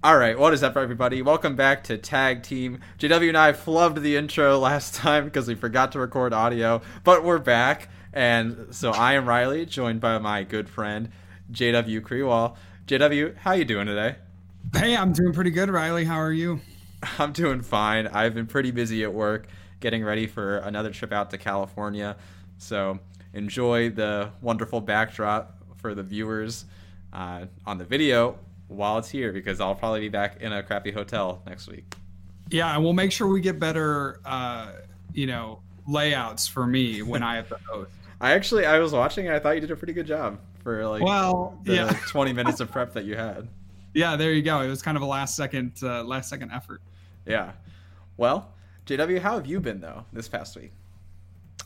All right, what is up, everybody? Welcome back to Tag Team. JW and I flubbed the intro last time because we forgot to record audio, but we're back. And so I am Riley, joined by my good friend JW Kriwal. JW, how you doing today? Hey, I'm doing pretty good, Riley. How are you? I'm doing fine. I've been pretty busy at work, getting ready for another trip out to California. So enjoy the wonderful backdrop for the viewers uh, on the video while it's here because I'll probably be back in a crappy hotel next week. Yeah, and we'll make sure we get better, uh, you know, layouts for me when I have the host. I actually I was watching and I thought you did a pretty good job for like well, the yeah. 20 minutes of prep that you had. Yeah, there you go. It was kind of a last second uh, last second effort. Yeah. Well, JW, how have you been though this past week?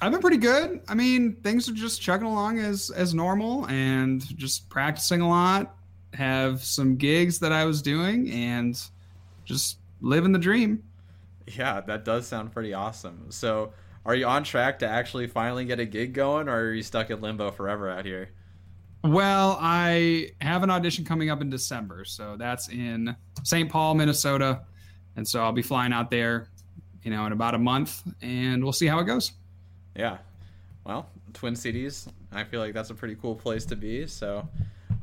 I've been pretty good. I mean, things are just chugging along as as normal and just practicing a lot, have some gigs that I was doing and just living the dream. Yeah, that does sound pretty awesome. So, are you on track to actually finally get a gig going, or are you stuck in limbo forever out here? Well, I have an audition coming up in December, so that's in St. Paul, Minnesota, and so I'll be flying out there, you know, in about a month, and we'll see how it goes. Yeah, well, Twin Cities, I feel like that's a pretty cool place to be. So,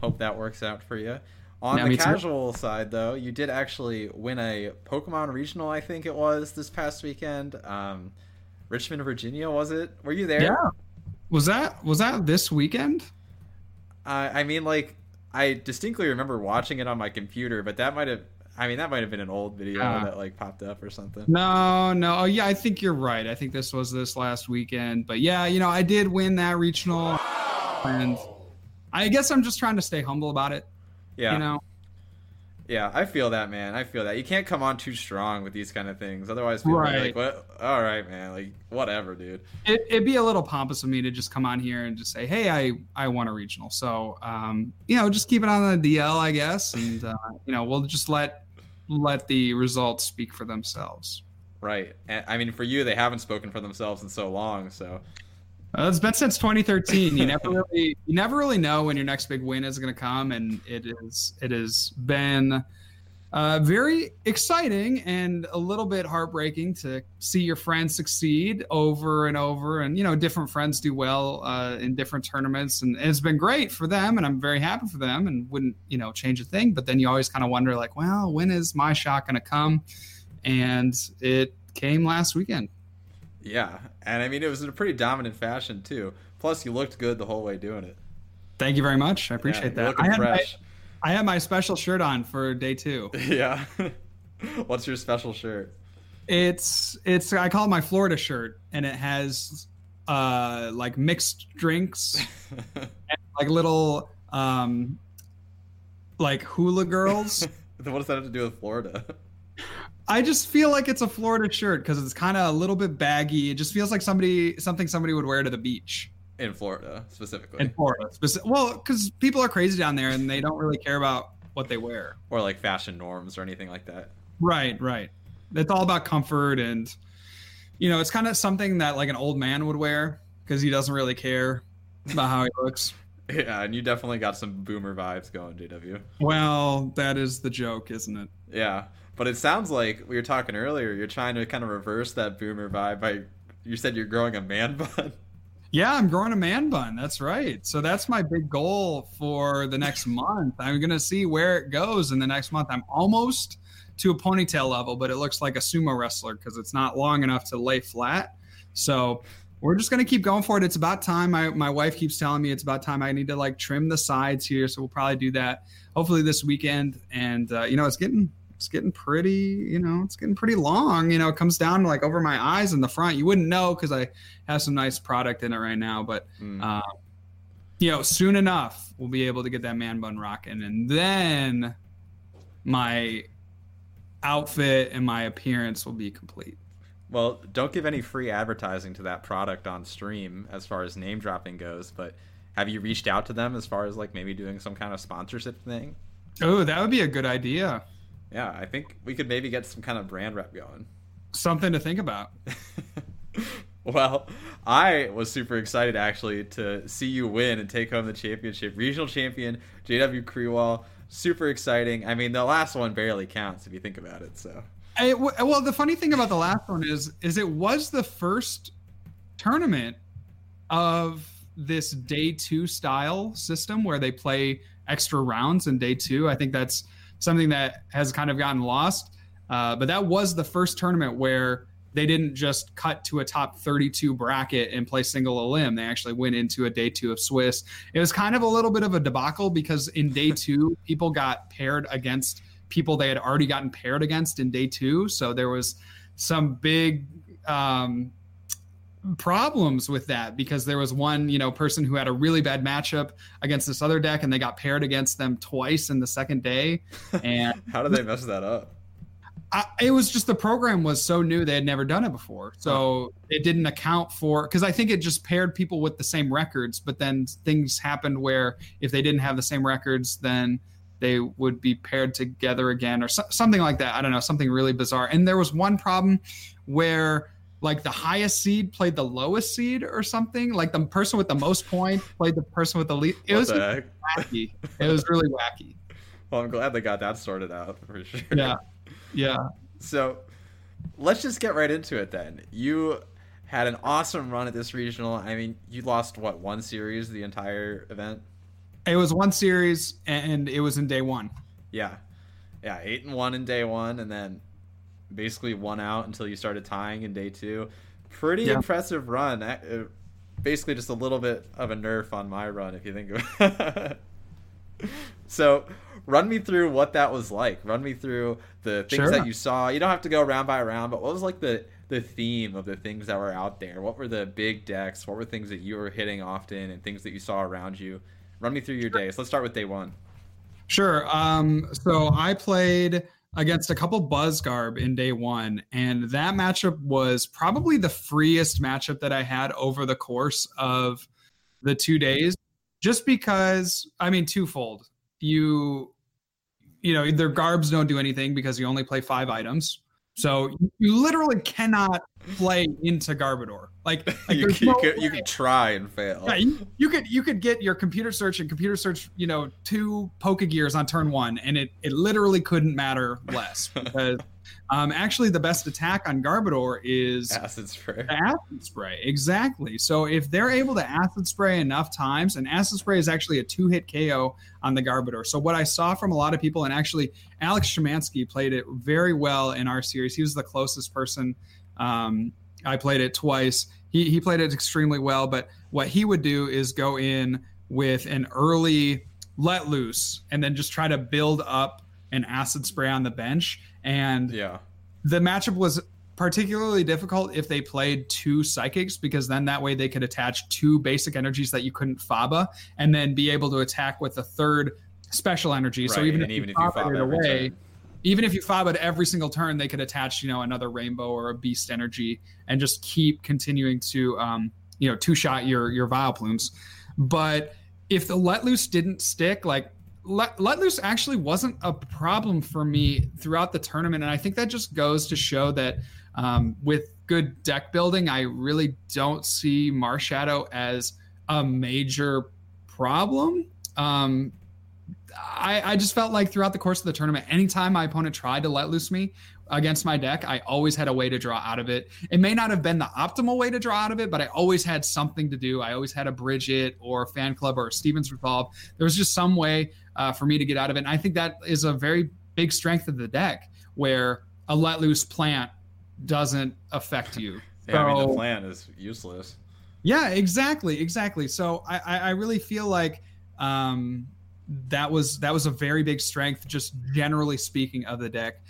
hope that works out for you. On Yeah, the me too. casual side, though, you did actually win a Pokemon Regional, I think it was this past weekend. Um, Richmond, Virginia, was it? Were you there? Yeah. Was that was that this weekend? Uh, I mean, like, I distinctly remember watching it on my computer, but that might have, I mean, that might have been an old video Ah. that like popped up or something. No, no. Oh, yeah, I think you're right. I think this was this last weekend. But yeah, you know, I did win that regional, and I guess I'm just trying to stay humble about it. Yeah, You know, yeah, I feel that, man. I feel that. You can't come on too strong with these kind of things, otherwise, people are Right. like, "What? All right, man. Like, whatever, dude." it, it'd be a little pompous of me to just come on here and just say, "Hey, I I won a regional." So, um, you know, just keep it on the DL, I guess, and uh, you know, we'll just let let the results speak for themselves. Right. And I mean, for you, they haven't spoken for themselves in so long, so Uh, it's been since 2013. You never really, you never really know when your next big win is going to come, and it is, it has been uh, very exciting and a little bit heartbreaking to see your friends succeed over and over, and you know, different friends do well uh, in different tournaments, and it's been great for them, and I'm very happy for them, and wouldn't, you know, change a thing. But then you always kind of wonder, like, well, when is my shot going to come? And it came last weekend. Yeah. And I mean, it was in a pretty dominant fashion too. Plus, you looked good the whole way doing it. Thank you very much. I appreciate you're that. I had, my. I had my special shirt on for day two. yeah. What's your special shirt? It's it's I call it my Florida shirt, and it has uh like mixed drinks, like little um like hula girls. Then what does that have to do with Florida? I just feel like it's a Florida shirt because it's kind of a little bit baggy. It just feels like somebody something somebody would wear to the beach In Florida, specifically. in Florida. Speci- well, because people are crazy down there and they don't really care about what they wear. or like fashion norms or anything like that. Right, right. It's all about comfort and you know, it's kind of something that like an old man would wear because he doesn't really care about how he looks. Yeah, and you definitely got some boomer vibes going, JW. Well, that is the joke, isn't it? Yeah, but it sounds like we were talking earlier. You're trying to kind of reverse that boomer vibe by you said you're growing a man bun. Yeah, I'm growing a man bun. That's right. So that's my big goal for the next month. I'm going to see where it goes in the next month. I'm almost to a ponytail level, but it looks like a sumo wrestler because it's not long enough to lay flat. So we're just going to keep going for it. It's about time. My, my wife keeps telling me it's about time. I need to like trim the sides here. So we'll probably do that hopefully this weekend. And, uh, you know, it's getting. It's getting pretty, you know, it's getting pretty long. You know, it comes down like over my eyes in the front. You wouldn't know because I have some nice product in it right now, but Mm. uh, you know, soon enough we'll be able to get that man bun rocking, and then my outfit and my appearance will be complete. Well, don't give any free advertising to that product on stream as far as name dropping goes, but have you reached out to them as far as like maybe doing some kind of sponsorship thing? Oh, that would be a good idea. Yeah, I think we could maybe get some kind of brand rep going. Something to think about. well, I was super excited actually to see you win and take home the championship. Regional champion JW Kriwal super exciting. I mean, the last one barely counts if you think about it. So, I, well, the funny thing about the last one is, is it was the first tournament of this day two style system where they play extra rounds in day two. I think that's something that has kind of gotten lost. Uh, but that was the first tournament where they didn't just cut to a top 32 bracket and play single a elim. They actually went into a day two of Swiss. It was kind of a little bit of a debacle because in day two, people got paired against people they had already gotten paired against in day two. So there was some big um, problems with that because there was one you know person who had a really bad matchup against this other deck and they got paired against them twice in the second day. And how did they mess that up? I, it was just the program was so new they had never done it before. So it didn't account for because i think it just paired people with the same records but then things happened where if they didn't have the same records then they would be paired together again or so, something like that. I don't know something really bizarre. And there was one problem where like the highest seed played the lowest seed or something? Like the person with the most points played the person with the least it What was wacky. It was really wacky. Well i'm glad they got that sorted out for sure. Yeah. Yeah. So let's just get right into it then. You had an awesome run at this regional. I mean you lost what one series the entire event? It was one series and it was in day one. Yeah. Yeah eight and one in day one and then basically one out until you started tying in day two. Pretty Yeah. impressive run. Uh, uh, basically just a little bit of a nerf on my run if you think of it so run me through what that was like. Run me through the things Sure. that you saw. You don't have to go round by round but what was like the the theme of the things that were out there? What were the big decks? What were things that you were hitting often and things that you saw around you? Run me through your days. Let's start with day one. Sure. Um, so I played against a couple Buzzgarb in day one, and that matchup was probably the freest matchup that I had over the course of the two days. Just because, I mean, twofold. You, you know, their garbs don't do anything because you only play five items. So you literally cannot play into Garbodor. Like, like you, you no could, you could try and fail Yeah, you, you could you could get your computer search and computer search, you know, two Pokegears on turn one, and it it literally couldn't matter less because um, actually the best attack on Garbodor is acid spray acid spray. Exactly. So if they're able to acid spray enough times, and acid spray is actually a two hit KO on the Garbodor. So what I saw from a lot of people, and actually Alex Shemansky played it very well in our series. He was the closest person. Um, I played it twice. He he played it extremely well. But what he would do is go in with an early let loose, and then just try to build up an acid spray on the bench. And yeah the matchup was particularly difficult if they played two psychics because then that way they could attach two basic energies that you couldn't faba and then be able to attack with a third special energy so even and if even you if you faba it away turn. Even if you fob it every single turn they could attach you know another rainbow or a beast energy and just keep continuing to um, you know two shot your your vile plumes. But if the let loose didn't stick like let, let loose actually wasn't a problem for me throughout the tournament. And i think that just goes to show that um, with good deck building i really don't see marshadow as a major problem. Um, I, I just felt like throughout the course of the tournament, anytime my opponent tried to let loose me against my deck, I always had a way to draw out of it. It may not have been the optimal way to draw out of it, but I always had something to do. I always had a Bridget or a fan club or a Steven's Resolve. There was just some way uh, for me to get out of it. And I think that is a very big strength of the deck where a let loose plant doesn't affect you. yeah i mean the plant is useless yeah, exactly, exactly. So I, I, I really feel like um, that was that was a very big strength, just generally speaking, of the deck.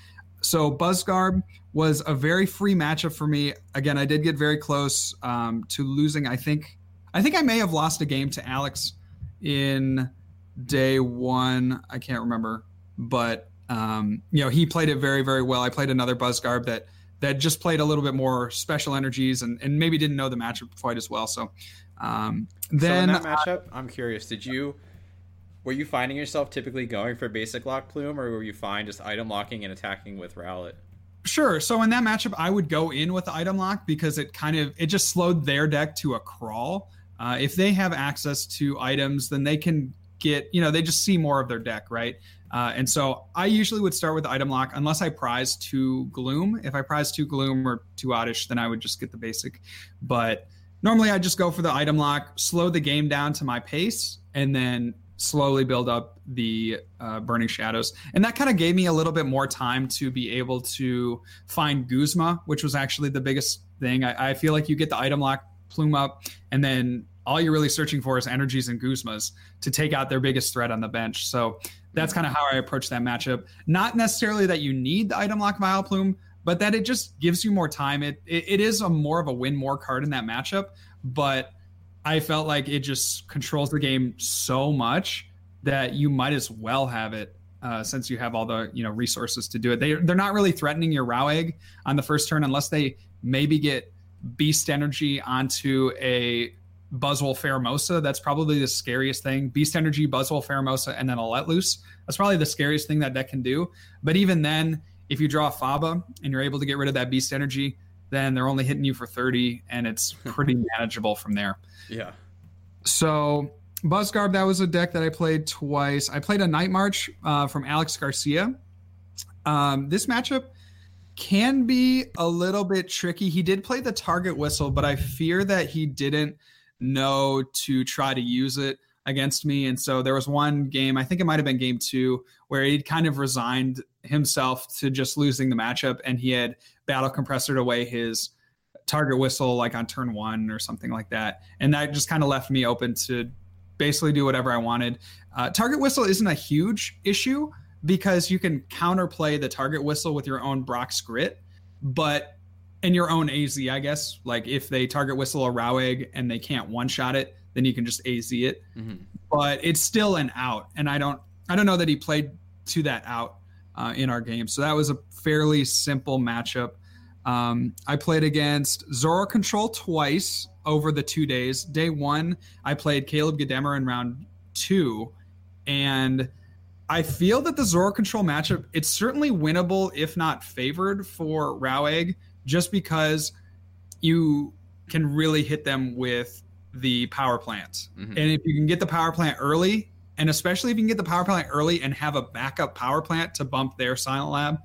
So Buzzgarb was a very free matchup for me. Again, I did get very close um, to losing. I think I think I may have lost a game to Alex in day one. I can't remember, but um, you know he played it very very well. I played another Buzzgarb that that just played a little bit more special energies and, and maybe didn't know the matchup quite as well. So um, then so in that matchup, I'm curious. Did you were you finding yourself typically going for basic lock plume, or were you fine just item locking and attacking with Rowlet? Sure. So in that matchup, I would go in with item lock because it kind of it just slowed their deck to a crawl. Uh, if they have access to items, then they can get you know they just see more of their deck, right? Uh, and so I usually would start with item lock unless I prize two gloom. If I prize two gloom or two oddish, then I would just get the basic. But normally I just go for the item lock, slow the game down to my pace, and then slowly build up the uh, burning shadows. And that kind of gave me a little bit more time to be able to find Guzma, which was actually the biggest thing. I, I feel like you get the item lock, plume up, and then all you're really searching for is energies and Guzmas to take out their biggest threat on the bench. So that's kind of how I approach that matchup. Not necessarily that you need the item lock Vileplume, but that it just gives you more time. It, it, it is a more of a win more card in that matchup, but I felt like it just controls the game so much that you might as well have it uh, since you have all the you know resources to do it. They they're not really threatening your Rao egg on the first turn unless they maybe get beast energy onto a Buzzwole Pheromosa. That's probably the scariest thing. Beast Energy, Buzzwole Pheromosa, and then a Let Loose. That's probably the scariest thing that deck can do. But even then, if you draw Faba and you're able to get rid of that Beast Energy, then they're only hitting you for 30, and it's pretty manageable from there. Yeah. So Buzzgarb, that was a deck that I played twice. I played a Night March uh, from Alex Garcia. Um, this matchup can be a little bit tricky. He did play the target whistle, but I fear that he didn't – know to try to use it against me. And so there was one game, I think it might have been game two, where he'd kind of resigned himself to just losing the matchup and he had battle compressored away his target whistle like on turn one or something like that. And that just kind of left me open to basically do whatever I wanted. Uh, target whistle isn't a huge issue because you can counterplay the target whistle with your own Brock's grit, but in your own AZ, I guess. Like if they target whistle a Rao egg and they can't one shot it, then you can just AZ it. Mm-hmm. But it's still an out, and I don't I don't know that he played to that out uh, in our game. So that was a fairly simple matchup. Um, I played against Zoro Control twice over the two days. Day one, I played Caleb Gedemer in round two, and I feel that the Zoro Control matchup it's certainly winnable, if not favored, for Rao Egg just because you can really hit them with the power plant. Mm-hmm. And if you can get the power plant early, and especially if you can get the power plant early and have a backup power plant to bump their silent lab,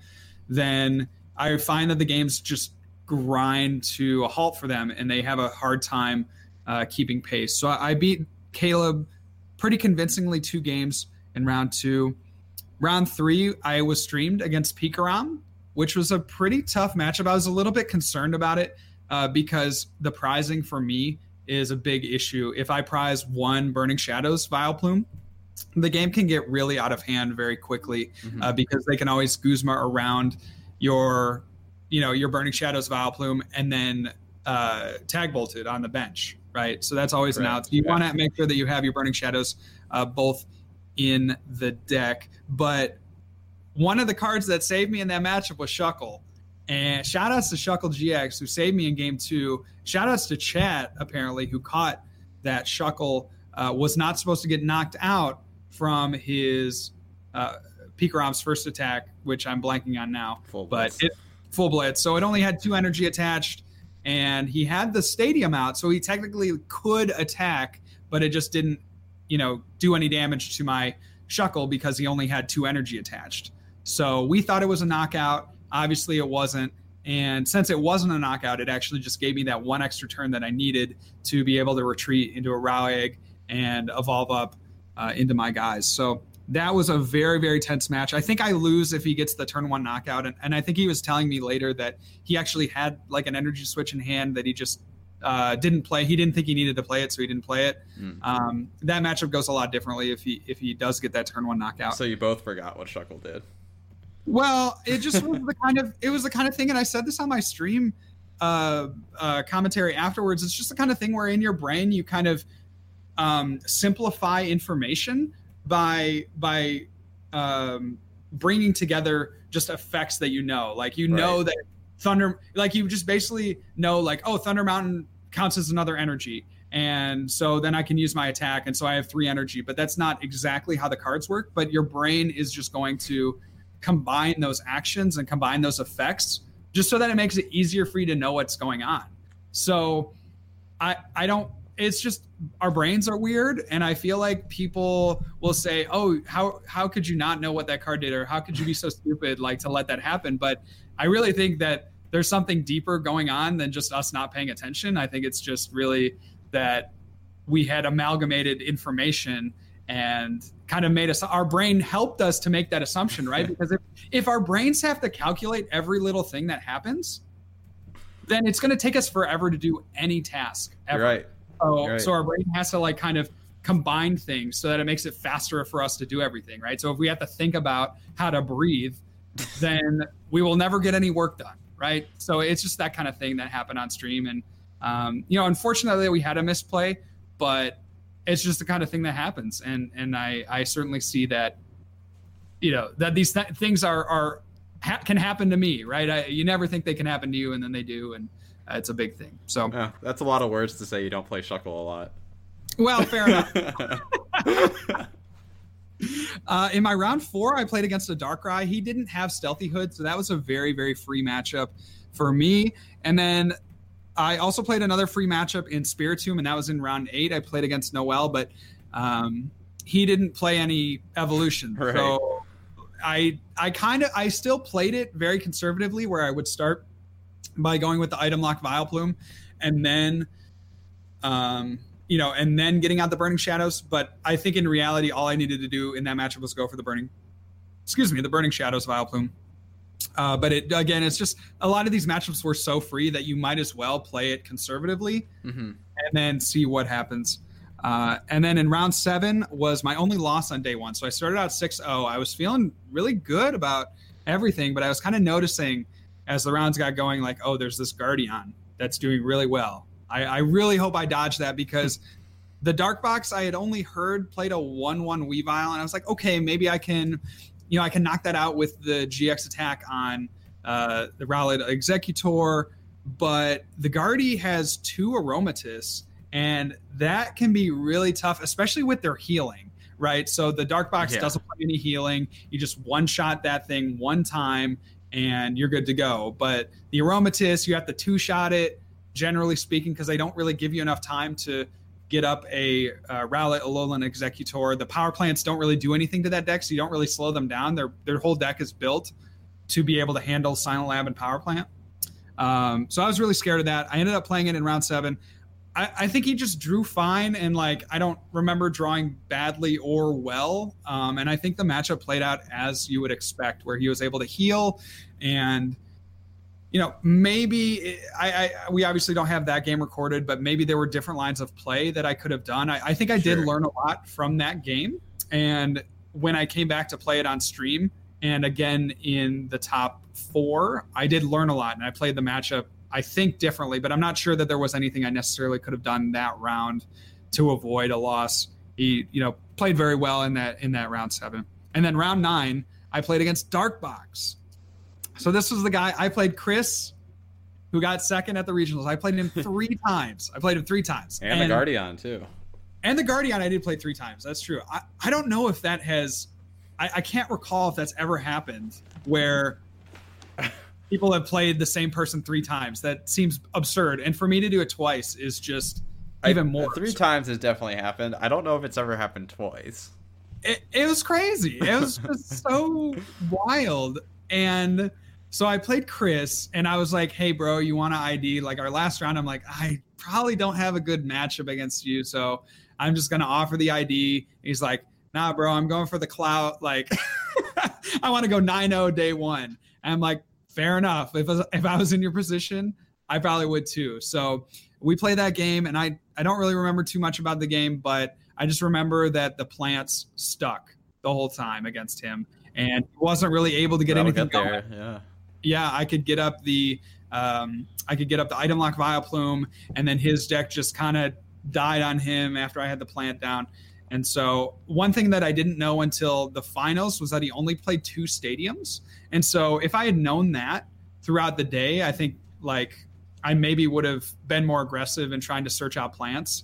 then I find that the games just grind to a halt for them and they have a hard time uh, keeping pace. So I beat Caleb pretty convincingly two games in round two. Round three, I was streamed against Pikarom, which was a pretty tough matchup. I was a little bit concerned about it uh, because the prizing for me is a big issue. If I prize one Burning Shadows Vileplume, the game can get really out of hand very quickly mm-hmm. uh, because they can always Guzma around your, you know, your Burning Shadows Vileplume and then uh, tag bolted on the bench, right? So that's always right. an out. So you yeah. want to make sure that you have your Burning Shadows uh, both in the deck, but one of the cards that saved me in that matchup was Shuckle. And shout outs to Shuckle GX who saved me in game two. Shout outs to Chat, apparently, who caught that Shuckle uh, was not supposed to get knocked out from his uh, Pikarom's first attack, which I'm blanking on now. Full but it, full blitz. So it only had two energy attached, and he had the stadium out, so he technically could attack, but it just didn't, you know, do any damage to my Shuckle because he only had two energy attached. So we thought it was a knockout. Obviously, it wasn't. And since it wasn't a knockout, it actually just gave me that one extra turn that I needed to be able to retreat into a Rao egg and evolve up uh, into my guys. So that was a very, very tense match. I think I lose if he gets the turn one knockout. And, and I think he was telling me later that he actually had like an energy switch in hand that he just uh, didn't play. He didn't think he needed to play it, so he didn't play it. Mm. Um, that matchup goes a lot differently if he if he does get that turn one knockout. So you both forgot what Shuckle did. Well, it just was the kind of it was the kind of thing, and I said this on my stream uh, uh, commentary afterwards. It's just the kind of thing where in your brain you kind of um, simplify information by by um, bringing together just effects that you know. Like you right. know that thunder, like you just basically know like oh Thunder Mountain counts as another energy. And so then I can use my attack. And so I have three energy, but that's not exactly how the cards work. But your brain is just going to combine those actions and combine those effects just so that it makes it easier for you to know what's going on. So I I don't it's just our brains are weird and i feel like people will say oh how how could you not know what that card did or how could you be so stupid like to let that happen but i really think that there's something deeper going on than just us not paying attention i think it's just really that we had amalgamated information and kind of made us our brain helped us to make that assumption right because if if our brains have to calculate every little thing that happens then it's going to take us forever to do any task ever. You're right. So, right. so our brain has to like kind of combine things so that it makes it faster for us to do everything, right? So if we have to think about how to breathe, then we will never get any work done, right? So it's just that kind of thing that happened on stream, and um, you know, unfortunately, we had a misplay, but it's just the kind of thing that happens, and and I I certainly see that, you know, that these th- things are are ha- can happen to me, right? I, you never think they can happen to you, and then they do, and it's a big thing. So yeah, that's a lot of words to say. You don't play Shuckle a lot. Well, fair enough. uh, in my round four, I played against a Darkrai. He didn't have Stealthy Hood, so that was a very, very free matchup for me. And then I also played another free matchup in Spiritomb, and that was in round eight. I played against Noel, but um, he didn't play any evolution. Right. So I I kind of I still played it very conservatively, where I would start by going with the item lock Vileplume, and then um, you know, and then getting out the Burning Shadows. But I think in reality, all I needed to do in that matchup was go for the Burning, excuse me, the Burning Shadows Vileplume. Uh, but it again, it's just a lot of these matchups were so free that you might as well play it conservatively mm-hmm. and then see what happens. Uh, and then in round seven was my only loss on day one. So I started out 6 0. I was feeling really good about everything, but I was kind of noticing as the rounds got going, like, oh, there's this Guardian that's doing really well. I, I really hope I dodge that because the Dark Box I had only heard played a 1 1 Weavile, and I was like, okay, maybe I can, you know, I can knock that out with the GX attack on uh, the Rowlet Exeggutor. But the Guardi has two Aromatisse and that can be really tough, especially with their healing, right? So the dark box yeah. doesn't play any healing. You just one shot that thing one time, and you're good to go. But the aromatisse, you have to two shot it. Generally speaking, because they don't really give you enough time to get up a uh, Rowlet, Alolan Exeggutor. The power plants don't really do anything to that deck, so you don't really slow them down. Their their whole deck is built to be able to handle Silent Lab and Power Plant. Um, so I was really scared of that. I ended up playing it in round seven. I, I, think he just drew fine, and like I don't remember drawing badly or well. Um, and I think the matchup played out as you would expect, where he was able to heal, and you know maybe I, I we obviously don't have that game recorded, but maybe there were different lines of play that I could have done. I, I think I sure. did learn a lot from that game, and when I came back to play it on stream, and again in the top four, I did learn a lot, and I played the matchup I think differently, but I'm not sure that there was anything I necessarily could have done that round to avoid a loss. He, you know, played very well in that in that round seven, and then round nine, I played against Dark Box. So this was the guy I played Chris, who got second at the regionals. I played him three times. I played him three times, and, and the Guardian too. And the Guardian, I did play three times. That's true. I, I don't know if that has, I, I can't recall if that's ever happened where people have played the same person three times. That seems absurd. And for me to do it twice is just even more. three absurd. times has definitely happened. I don't know if it's ever happened twice. It, it was crazy. It was just so wild. And so I played Chris, and I was like, "Hey, bro, you want to ID?" Like our last round, I'm like, "I probably don't have a good matchup against you, so I'm just gonna offer the ID." He's like, "Nah, bro, I'm going for the clout. Like, I want to go 9-0 day one." And I'm like, fair enough. If if I was in your position, I probably would too. So we played that game, and I I don't really remember too much about the game, but I just remember that the plants stuck the whole time against him, and he wasn't really able to get That'll anything get there. Yeah, yeah. I could get up the um, I could get up the item lock Vileplume, and then his deck just kind of died on him after I had the plant down. And so, one thing that I didn't know until the finals was that he only played two stadiums. And so, if I had known that throughout the day, I think like I maybe would have been more aggressive in trying to search out plants.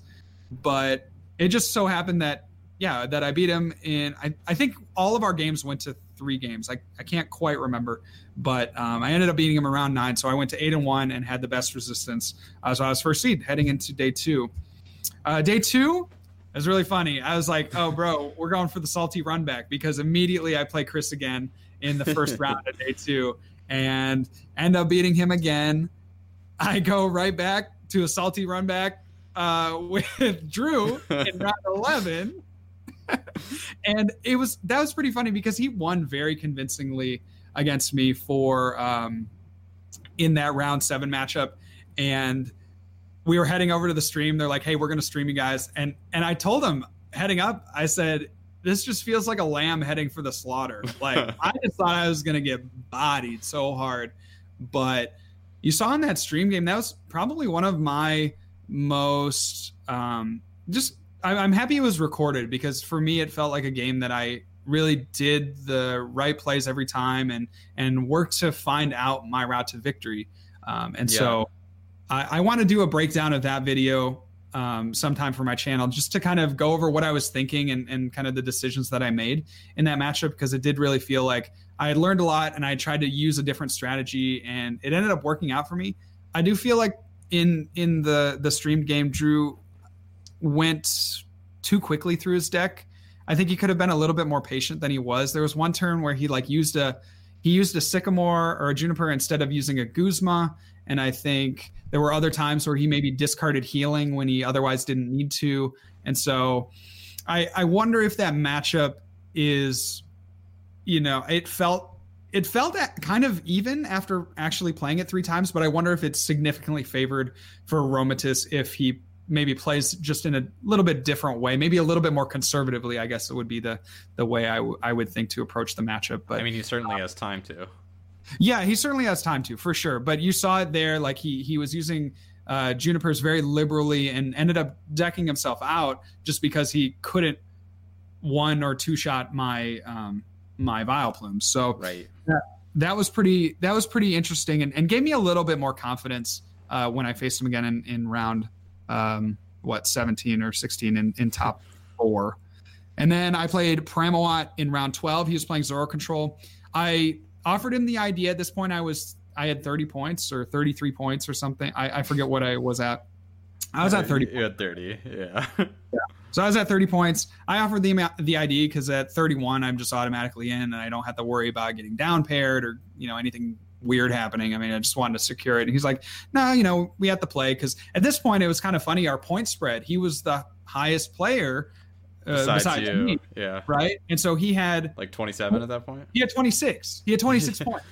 But it just so happened that, yeah, that I beat him in, I, I think all of our games went to three games. I, I can't quite remember, but um, I ended up beating him around nine. So I went to eight and one and had the best resistance. Uh, so I was first seed heading into day two. uh, day two, it was really funny. I was like, "Oh, bro, we're going for the salty run back," because immediately I play Chris again in the first round of day two, and end up beating him again. I go right back to a salty run back uh, with Drew in round eleven, and it was that was pretty funny because he won very convincingly against me for um, in that round seven matchup, and we were heading over to the stream. They're like, "Hey, we're going to stream you guys," and and I told them heading up, I said, "This just feels like a lamb heading for the slaughter." Like I just thought I was going to get bodied so hard, but you saw in that stream game that was probably one of my most um, just. I'm happy it was recorded because for me it felt like a game that I really did the right plays every time and and worked to find out my route to victory. Um, and yeah. so I, I want to do a breakdown of that video um, sometime for my channel just to kind of go over what I was thinking and, and kind of the decisions that I made in that matchup because it did really feel like I had learned a lot and I tried to use a different strategy and it ended up working out for me. I do feel like in in the the streamed game, Drew went too quickly through his deck. I think he could have been a little bit more patient than he was. There was one turn where he like used a he used a sycamore or a juniper instead of using a guzma and I think there were other times where he maybe discarded healing when he otherwise didn't need to. And so I, I wonder if that matchup is, you know, it felt it felt kind of even after actually playing it three times, but I wonder if it's significantly favored for Aromatisse if he maybe plays just in a little bit different way, maybe a little bit more conservatively. I guess it would be the the way I, w- I would think to approach the matchup. But I mean, he certainly uh, has time to. Yeah, he certainly has time to, for sure. But you saw it there, like he he was using uh, Junipers very liberally and ended up decking himself out just because he couldn't one or two shot my um, my Vileplume. So right. that, that was pretty that was pretty interesting and, and gave me a little bit more confidence uh, when I faced him again in, in round um, what 17 or 16 in, in top four. And then I played Pramawat in round 12. He was playing Zoro Control. I offered him the idea. At this point, I was I had 30 points or 33 points or something. I, I forget what I was at. I was at 30. You had 30, yeah. yeah. So I was at 30 points. I offered the the ID because at 31 I'm just automatically in, and I don't have to worry about getting down paired or you know anything weird happening. I mean, I just wanted to secure it. And he's like, no, you know, we have to play because at this point it was kind of funny. Our point spread, he was the highest player uh, besides, besides you. Me, yeah. Right. And so he had like 27 at that point. He had 26. He had 26 points.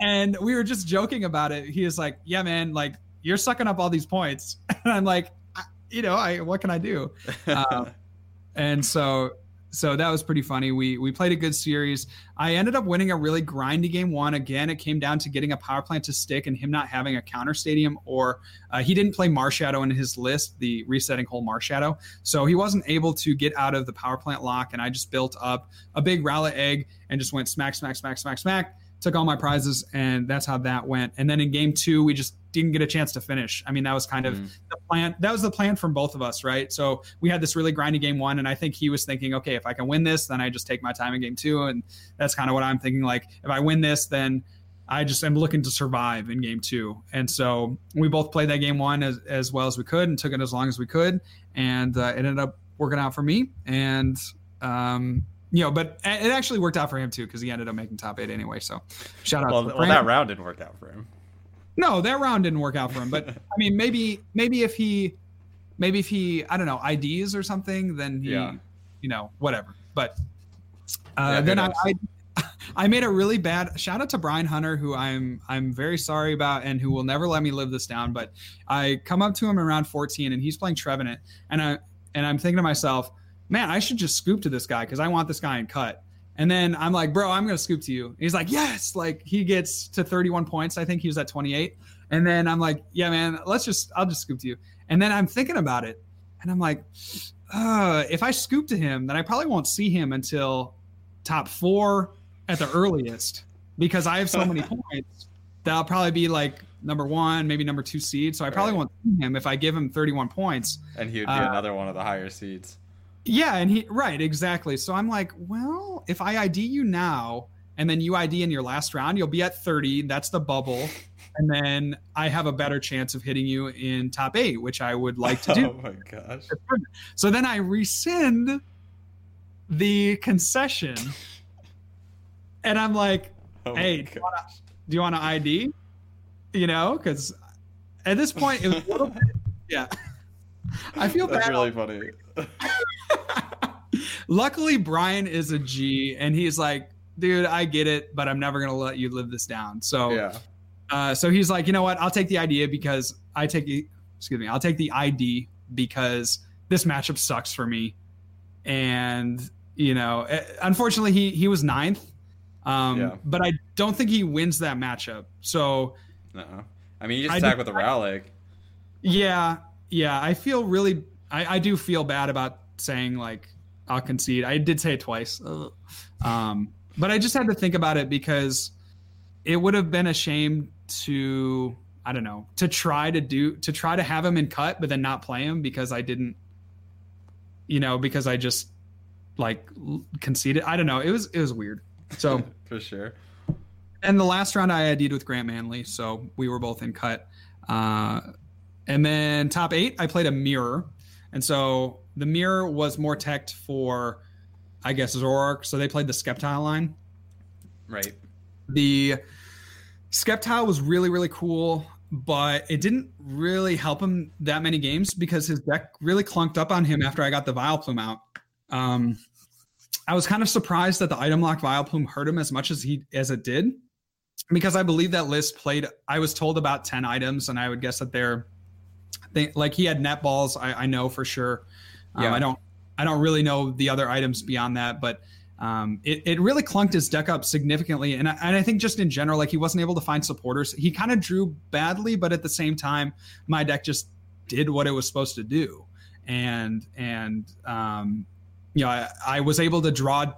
And we were just joking about it. He is like, "Yeah, man, like you're sucking up all these points," and I'm like, "You know, I what can I do?" Um, and so so that was pretty funny. We we played a good series. I ended up winning a really grindy game one. Again, it came down to getting a power plant to stick and him not having a counter stadium, or uh, he didn't play Marshadow in his list, the resetting Hole Marshadow. So he wasn't able to get out of the power plant lock. And I just built up a big Rowlet egg and just went smack, smack, smack, smack, smack took all my prizes, and that's how that went. And then in game two, we just didn't get a chance to finish. I mean, that was kind of mm. the plan. That was the plan from both of us, right? So we had this really grindy game one, and I think he was thinking, okay, if I can win this, then I just take my time in game two, and that's kind of what I'm thinking. Like, if I win this, then I just am looking to survive in game two. And so we both played that game one as, as well as we could and took it as long as we could. And uh, it ended up working out for me. And um, you know, but it actually worked out for him too because he ended up making top eight anyway. So shout out. Well, well that round didn't work out for him. No, that round didn't work out for him. But I mean, maybe maybe if he maybe if he I don't know IDs or something, then he yeah. you know whatever. But uh, yeah, then I, I I made a really bad shout out to Brian Hunter, who I'm I'm very sorry about and who will never let me live this down. But I come up to him around 14 and he's playing Trevenant, and I and I'm thinking to myself man, I should just scoop to this guy because I want this guy in cut. And then I'm like, bro, I'm gonna scoop to you. he's like, yes. Like he gets to 31 points. I think he was at 28. And then I'm like, yeah, man, let's just, I'll just scoop to you. And then I'm thinking about it, and I'm like, uh, if I scoop to him, then I probably won't see him until top four at the earliest because I have so many points that I'll probably be like number one, maybe number two seed. So I probably right. won't see him if I give him 31 points. And he would be uh, another one of the higher seeds. Yeah, and he right exactly. So I'm like, well, if I ID you now and then you ID in your last round, you'll be at 30. That's the bubble. And then I have a better chance of hitting you in top eight, which I would like to do. Oh my gosh. So then I rescind the concession. And I'm like, Oh Hey, do you wanna- gosh. do you want to ID? You know, because at this point it was a little bit, yeah. I feel That's bad. really funny. Luckily, Brian is a G, and he's like, dude, I get it, but I'm never gonna let you live this down. So, yeah. uh, so he's like, you know what? I'll take the idea because I take the, excuse me, I'll take the ID because this matchup sucks for me, and you know, eh, unfortunately, he he was ninth. Um, Yeah. but I don't think he wins that matchup. So No. I mean, you just I attack with a Rowlick. Yeah, yeah. I feel really. I, I do feel bad about saying like I'll concede. I did say it twice, um, but I just had to think about it because it would have been a shame to I don't know to try to do to try to have him in cut, but then not play him because I didn't. You know, because I just like conceded. I don't know. It was it was weird. So for sure. and the last round I ID'd with Grant Manley, so we were both in cut. Uh, and then top eight, I played a mirror, and so the mirror was more teched for, I guess, Zoroark. So they played the Sceptile line. Right. The Sceptile was really really cool, but it didn't really help him that many games because his deck really clunked up on him after I got the Vileplume out. Um, I was kind of surprised that the item lock Vileplume hurt him as much as he as it did, because I believe that list played. I was told about ten items, and I would guess that they're, they like he had net balls. I, I know for sure. Um, Yeah. I don't. I don't really know the other items beyond that, but um, it, it really clunked his deck up significantly. And I, and I think just in general, like he wasn't able to find supporters. He kind of drew badly, but at the same time, my deck just did what it was supposed to do. And, and, um, you know, I, I was able to draw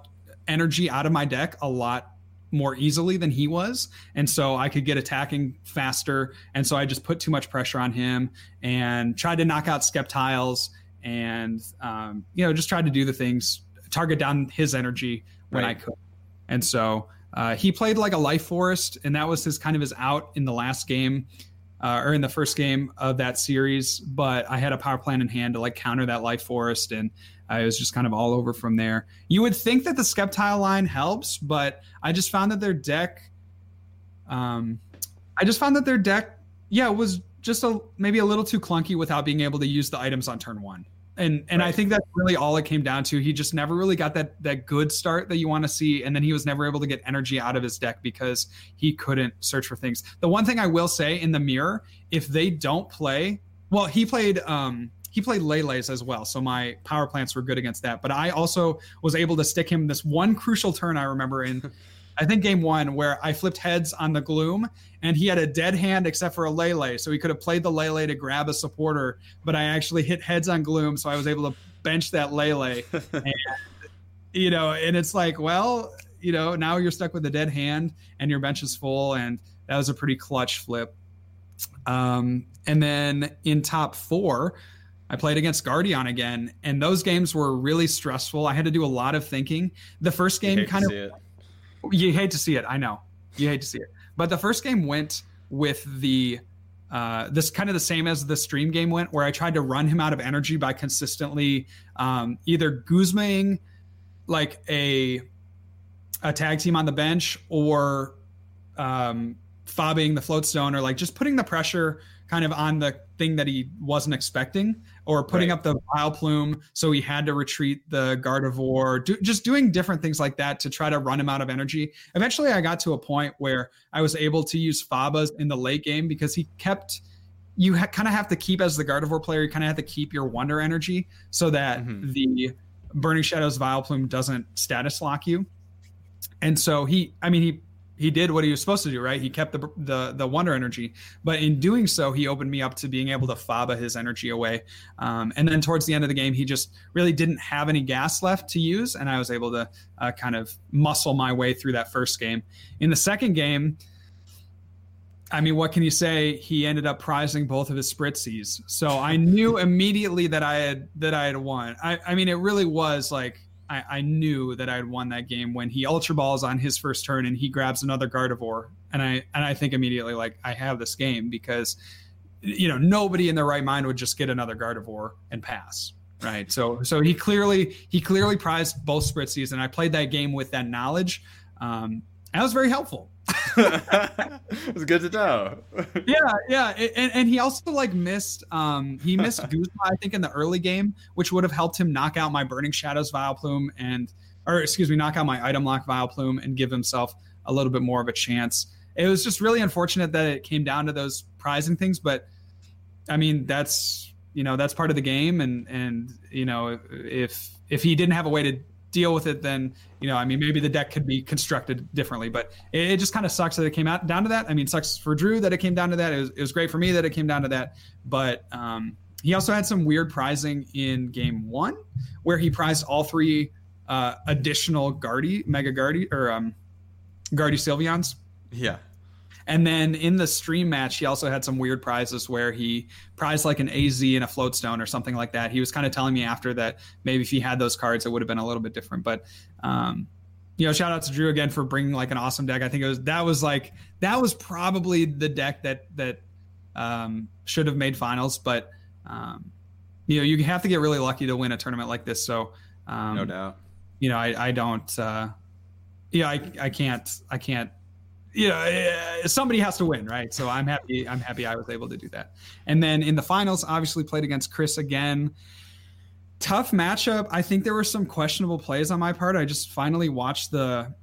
energy out of my deck a lot more easily than he was. And so I could get attacking faster. And so I just put too much pressure on him and tried to knock out Sceptiles and, um, you know, just tried to do the things, target down his energy when I could. And so uh, he played like a life forest, and that was his kind of his out in the last game. Uh, or in the first game of that series, but I had a power plan in hand to like counter that life forest, and I was just kind of all over from there. You would think that the Sceptile line helps, but I just found that their deck, um, I just found that their deck, yeah, was just a maybe a little too clunky without being able to use the items on turn one. And and I think that's really all it came down to. He just never really got that that good start that you want to see, and then he was never able to get energy out of his deck because he couldn't search for things. The one thing I will say in the mirror, if they don't play, well, he played um he played Lele's as well, so my power plants were good against that. But I also was able to stick him this one crucial turn I remember in I think game one where I flipped heads on the gloom and he had a dead hand except for a Lele. So he could have played the Lele to grab a supporter, but I actually hit heads on gloom. So I was able to bench that Lele, you know, and it's like, well, you know, now you're stuck with a dead hand and your bench is full. And that was a pretty clutch flip. Um, and then in top four, I played against Guardian again, and those games were really stressful. I had to do a lot of thinking. The first game kind of. You hate to see it. I know you hate to see it, but the first game went with the uh, this kind of the same as the stream game went, where I tried to run him out of energy by consistently um, either Guzmaing like a a tag team on the bench or um, fobbing the float stone or like just putting the pressure kind of on the thing that he wasn't expecting or putting Right. up the vile plume so he had to retreat the gardevoir do, just doing different things like that to try to run him out of energy eventually i got to a point where i was able to use fabas in the late game because he kept you ha- kind of have to keep as the gardevoir player you kind of have to keep your wonder energy so that Mhm. the burning shadows vileplume doesn't status lock you and so he i mean he he did what he was supposed to do right? He kept the the, the wonder energy. But in doing so he opened me up to being able to faba his energy away. Um, and then towards the end of the game he just really didn't have any gas left to use and i was able to uh, kind of muscle my way through that first game. In the second game I mean, what can you say? He ended up prizing both of his spritzees, so I knew immediately that I had that I had won. I, I mean, it really was like I, I knew that I'd won that game when he ultra balls on his first turn and he grabs another Gardevoir, and I and I think immediately like I have this game because you know nobody in their right mind would just get another Gardevoir and pass. Right. So so he clearly he clearly prized both Spritzees, and I played that game with that knowledge. Um, that was very helpful. it's good to know. yeah, yeah, and, and he also like missed um he missed Guzma I think in the early game, which would have helped him knock out my Burning Shadows Vileplume and or excuse me, knock out my item lock Vileplume and give himself a little bit more of a chance. It was just really unfortunate that it came down to those prizing things, but I mean that's you know that's part of the game, and and you know if if he didn't have a way to deal with it, then you know, I mean, maybe the deck could be constructed differently. But it, it just kind of sucks that it came out down to that. I mean, sucks for Drew that it came down to that. It was, it was great for me that it came down to that. But um, he also had some weird prizing in game one, where he prized all three uh, additional Guardy, Mega Guardy, or um, Guardy Sylveons. Yeah. And then in the stream match, he also had some weird prizes where he prized like an AZ and a floatstone or something like that. He was kind of telling me after that maybe if he had those cards, it would have been a little bit different. But um, you know, shout out to Drew again for bringing like an awesome deck. I think it was that was like that was probably the deck that that um, should have made finals, but um, you know, you have to get really lucky to win a tournament like this. So um, no doubt. You know, I, I don't. Uh, yeah, I I can't I can't you know somebody has to win right? So i'm happy i'm happy i was able to do that. And then in the finals obviously played against chris again. Tough matchup. I think there were some questionable plays on my part. I just finally watched the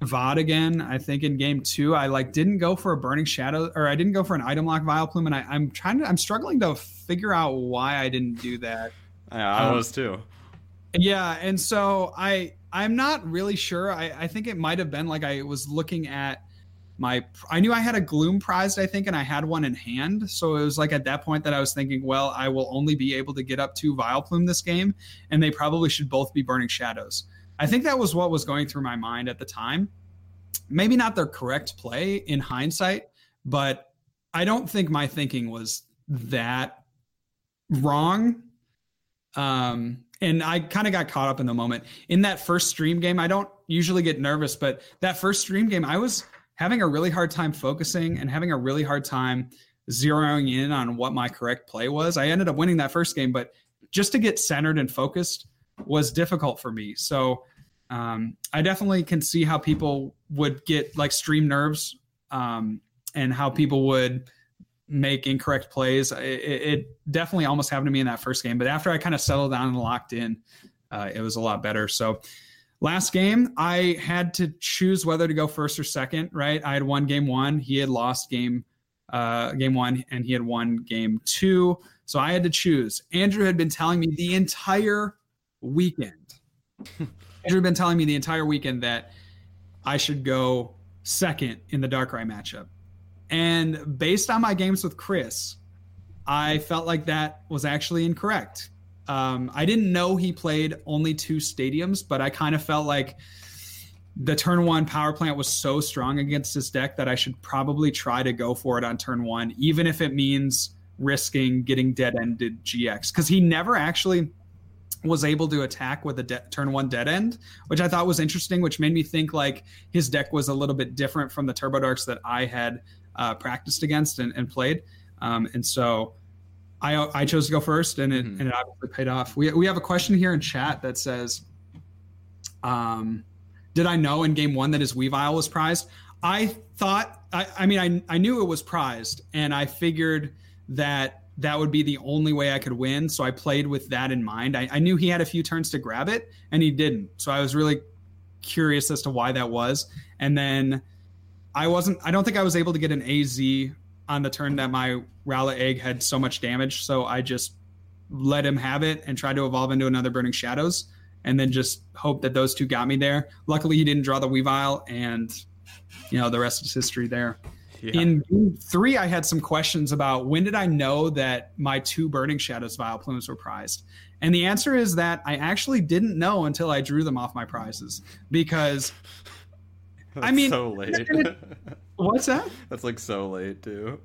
vod again i think in game two. I like didn't go for a burning shadow or i didn't go for an item lock vileplume and I, i'm trying to i'm struggling to figure out why i didn't do that. Yeah i um, was too. yeah and so i i'm not really sure. I, I think it might have been like i was looking at my I knew I had a gloom prized, I think, and I had one in hand. So it was like at that point that I was thinking, well, I will only be able to get up to Vileplume this game, and they probably should both be burning shadows. I think that was what was going through my mind at the time. Maybe not their correct play in hindsight, but I don't think my thinking was that wrong. Um, and I kind of got caught up in the moment. In that first stream game, I don't usually get nervous, but that first stream game, I was having a really hard time focusing and having a really hard time zeroing in on what my correct play was. I ended up winning that first game, but just to get centered and focused was difficult for me. So um, I definitely can see how people would get like stream nerves um, and how people would make incorrect plays. It, it, definitely almost happened to me in that first game, but after I kind of settled down and locked in, uh, it was a lot better. So Last game, I had to choose whether to go first or second. Right, I had won game one. He had lost game uh, game one, and he had won game two. So I had to choose. Andrew had been telling me the entire weekend. Andrew had been telling me the entire weekend that I should go second in the Darkrai matchup. And based on my games with Chris, I felt like that was actually incorrect um, I didn't know he played only two stadiums, but I kind of felt like the turn one power plant was so strong against his deck that I should probably try to go for it on turn one, even if it means risking getting dead ended GX. Because he never actually was able to attack with a de- turn one dead end, which I thought was interesting, which made me think like his deck was a little bit different from the Turbo Darks that I had uh, practiced against and, and played. Um, and so I I chose to go first, and it mm-hmm. and it obviously paid off. We we have a question here in chat that says, um, did I know in game one that his Weavile was prized? I thought I I mean I I knew it was prized, and I figured that that would be the only way I could win. So I played with that in mind. I, I knew he had a few turns to grab it, and he didn't. So I was really curious as to why that was. And then I wasn't. I don't think I was able to get an AZ on the turn that my Rowlet egg had so much damage. So I just let him have it and tried to evolve into another Burning Shadows and then just hope that those two got me there. Luckily, he didn't draw the Weavile, and you know the rest is history there. Yeah. In three, I had some questions about when did I know that my two Burning Shadows Vileplumes were prized, and the answer is that I actually didn't know until I drew them off my prizes because. I mean, so late. What's that? That's like so late too.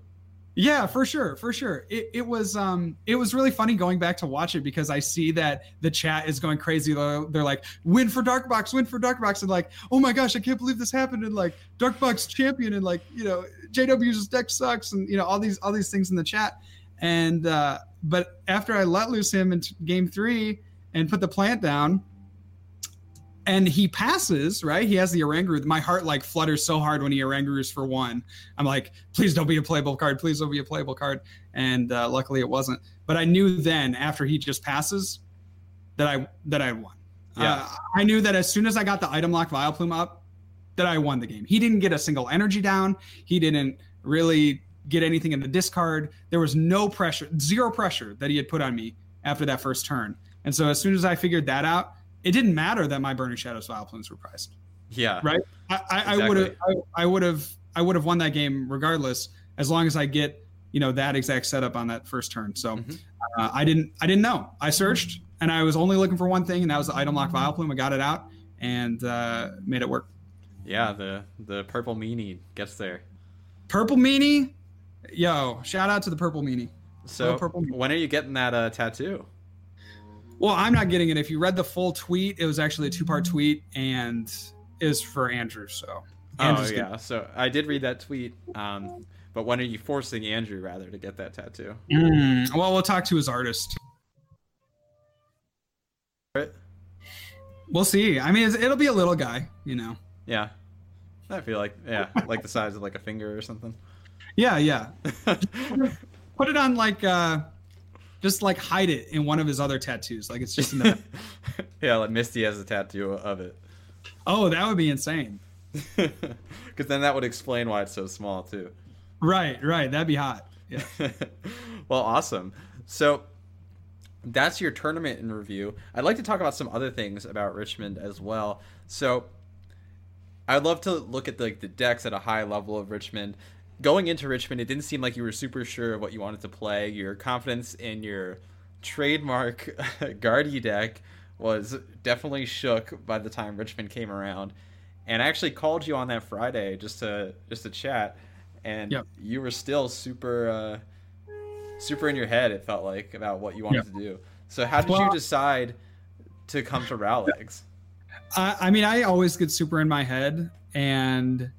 Yeah, for sure, for sure. It, it was um it was really funny going back to watch it because I see that the chat is going crazy. They're, they're like, "Win for Dark Box, win for Dark Box," and like, "Oh my gosh, I can't believe this happened!" And like, Dark Box champion, and like, you know, JW's deck sucks, and you know, all these all these things in the chat. And uh, but after I let loose him in game three and put the plant down, and he passes, right? He has the Oranguru. My heart like flutters so hard when he Orangurus for one. I'm like, please don't be a playable card. Please don't be a playable card. And uh, luckily it wasn't. But I knew then after he just passes that I that I won. Yeah. Uh, I knew that as soon as I got the item lock Vileplume up, that I won the game. He didn't get a single energy down. He didn't really get anything in the discard. There was no pressure, zero pressure that he had put on me after that first turn. And so as soon as I figured that out, it didn't matter that my Burning Shadows Vileplumes were priced. Yeah. Right. I would have. I would have. I would have won that game regardless, as long as I get you know that exact setup on that first turn. So mm-hmm. uh, I didn't. I didn't know. I searched and I was only looking for one thing, and that was the item lock Vileplume. I got it out and uh, made it work. Yeah. The the purple meanie gets there. Purple meanie. Yo, shout out to the purple meanie. So purple meanie. when are you getting that uh, tattoo? Well, I'm not getting it. If you read the full tweet, it was actually a two part tweet and is for Andrew. So. Andrew's oh yeah. Good. So I did read that tweet. Um, but when are you forcing Andrew rather to get that tattoo? Mm, well, we'll talk to his artist. Right. We'll see. I mean, it'll be a little guy, you know. Yeah. I feel like yeah, like the size of like a finger or something. Yeah, yeah. Put it on like uh just like hide it in one of his other tattoos. Like it's just in the yeah, like Misty has a tattoo of it. Oh, that would be insane. Because then that would explain why it's so small too. Right, right. That'd be hot. Yeah. well, awesome. So that's your tournament in review. I'd like to talk about some other things about Richmond as well. So I'd love to look at the, like the decks at a high level of Richmond going into Richmond, it didn't seem like you were super sure of what you wanted to play. Your confidence in your trademark Guardy deck was definitely shook by the time Richmond came around. And I actually called you on that Friday just to just to chat, and yep. you were still super uh, super in your head. It felt like about what you wanted yep. to do. So how did well, you decide to come to Rowlet Eggs? I, I mean, I always get super in my head, and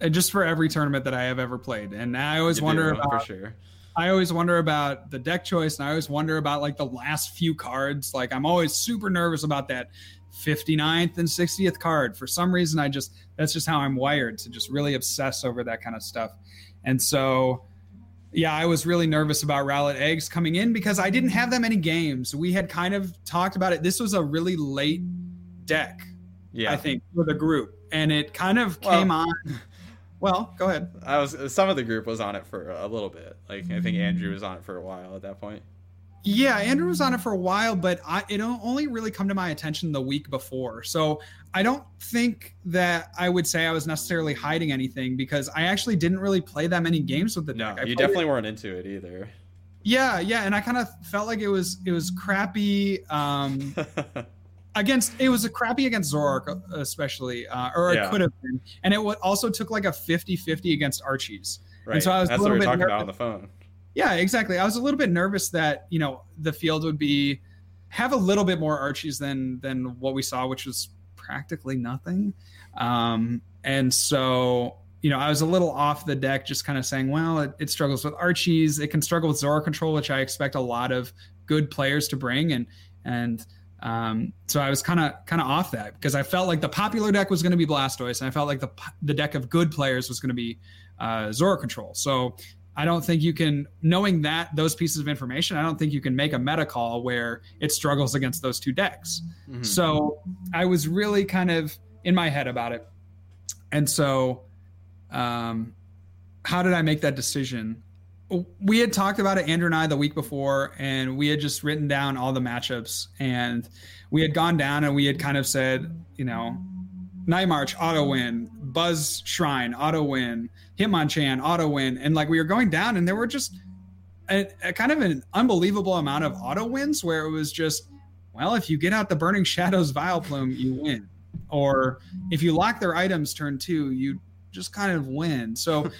Uh, just for every tournament that I have ever played. And I always you wonder oh, do, about sure. I always wonder about the deck choice and I always wonder about like the last few cards. Like I'm always super nervous about that 59th and 60th card. For some reason I just that's just how I'm wired to just really obsess over that kind of stuff. And so yeah, I was really nervous about Rowlet Eggs coming in because I didn't have that many games. We had kind of talked about it. This was a really late deck, yeah. I think, for the group. And it kind of came well, on well, go ahead. I was some of the group was on it for a little bit. Like I think Andrew was on it for a while at that point. Yeah, Andrew was on it for a while, but I, it only really come to my attention the week before. So I don't think that I would say I was necessarily hiding anything because I actually didn't really play that many games with the deck. No, you definitely it. weren't into it either. Yeah, yeah, and I kind of felt like it was it was crappy. Um, against it was a crappy against Zoroark especially uh, or yeah. it could have been. And it also took like a 50-50 against Archie's. Right. and so I was that's what we are talking nervous. about on the phone. Yeah exactly. I was a little bit nervous that you know the field would be have a little bit more Archies than than what we saw which was practically nothing. Um, and so you know I was a little off the deck just kind of saying well it, it struggles with Archies. It can struggle with Zora control which I expect a lot of good players to bring. And and um, so I was kind of kind of off that because I felt like the popular deck was going to be Blastoise, and I felt like the the deck of good players was going to be uh, Zora Control. So I don't think you can, knowing that those pieces of information, I don't think you can make a meta call where it struggles against those two decks. Mm-hmm. So I was really kind of in my head about it, and so um, how did I make that decision? We had talked about it, Andrew and I, the week before, and we had just written down all the matchups, and we had gone down and we had kind of said, you know, Night March auto win, Buzz Shrine auto win, Hitmonchan auto win, and like we were going down, and there were just a, a kind of an unbelievable amount of auto wins where it was just, well, if you get out the Burning Shadows Vileplume, you win, or if you lock their items turn two, you just kind of win. So.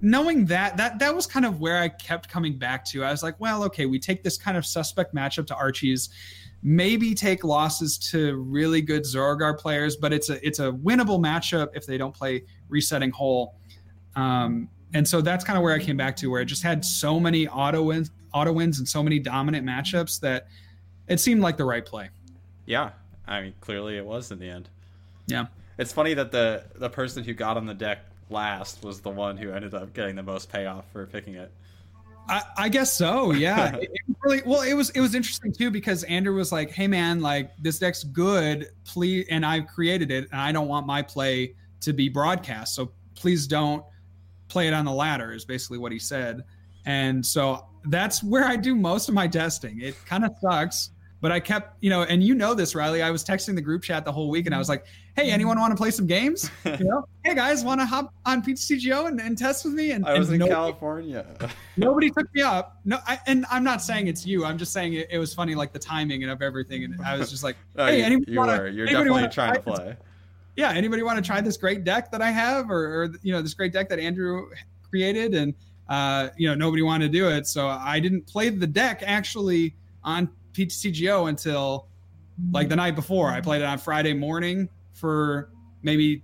Knowing that that that was kind of where I kept coming back to. I was like, well, okay, we take this kind of suspect matchup to Archie's, maybe take losses to really good Zoroark players, but it's a it's a winnable matchup if they don't play resetting hole. Um, and so that's kind of where I came back to, where it just had so many auto wins, auto wins, and so many dominant matchups that it seemed like the right play. Yeah, I mean, clearly it was in the end. Yeah, it's funny that the the person who got on the deck last was the one who ended up getting the most payoff for picking it. I, I guess so. Yeah. it, it really well. It was it was interesting too because Andrew was like, "Hey man, like this deck's good. Please," and I've created it, and I don't want my play to be broadcast, so please don't play it on the ladder. Is basically what he said, and so that's where I do most of my testing. It kind of sucks but I kept, you know, and you know this, Riley. I was texting the group chat the whole week, and I was like, "Hey, anyone want to play some games? You know, hey guys, want to hop on PTCGO and, and test with me?" And I was and in nobody, California. nobody took me up. No, I, and I'm not saying it's you. I'm just saying it, it, was funny, like the timing and of everything. And I was just like, oh, "Hey, you, anyone you wanna. You're definitely trying to play." This? Yeah, anybody want to try this great deck that I have, or, or you know, this great deck that Andrew created? And uh, you know, nobody wanted to do it, so I didn't play the deck actually on PTCGO until like the night before. I played it on Friday morning for maybe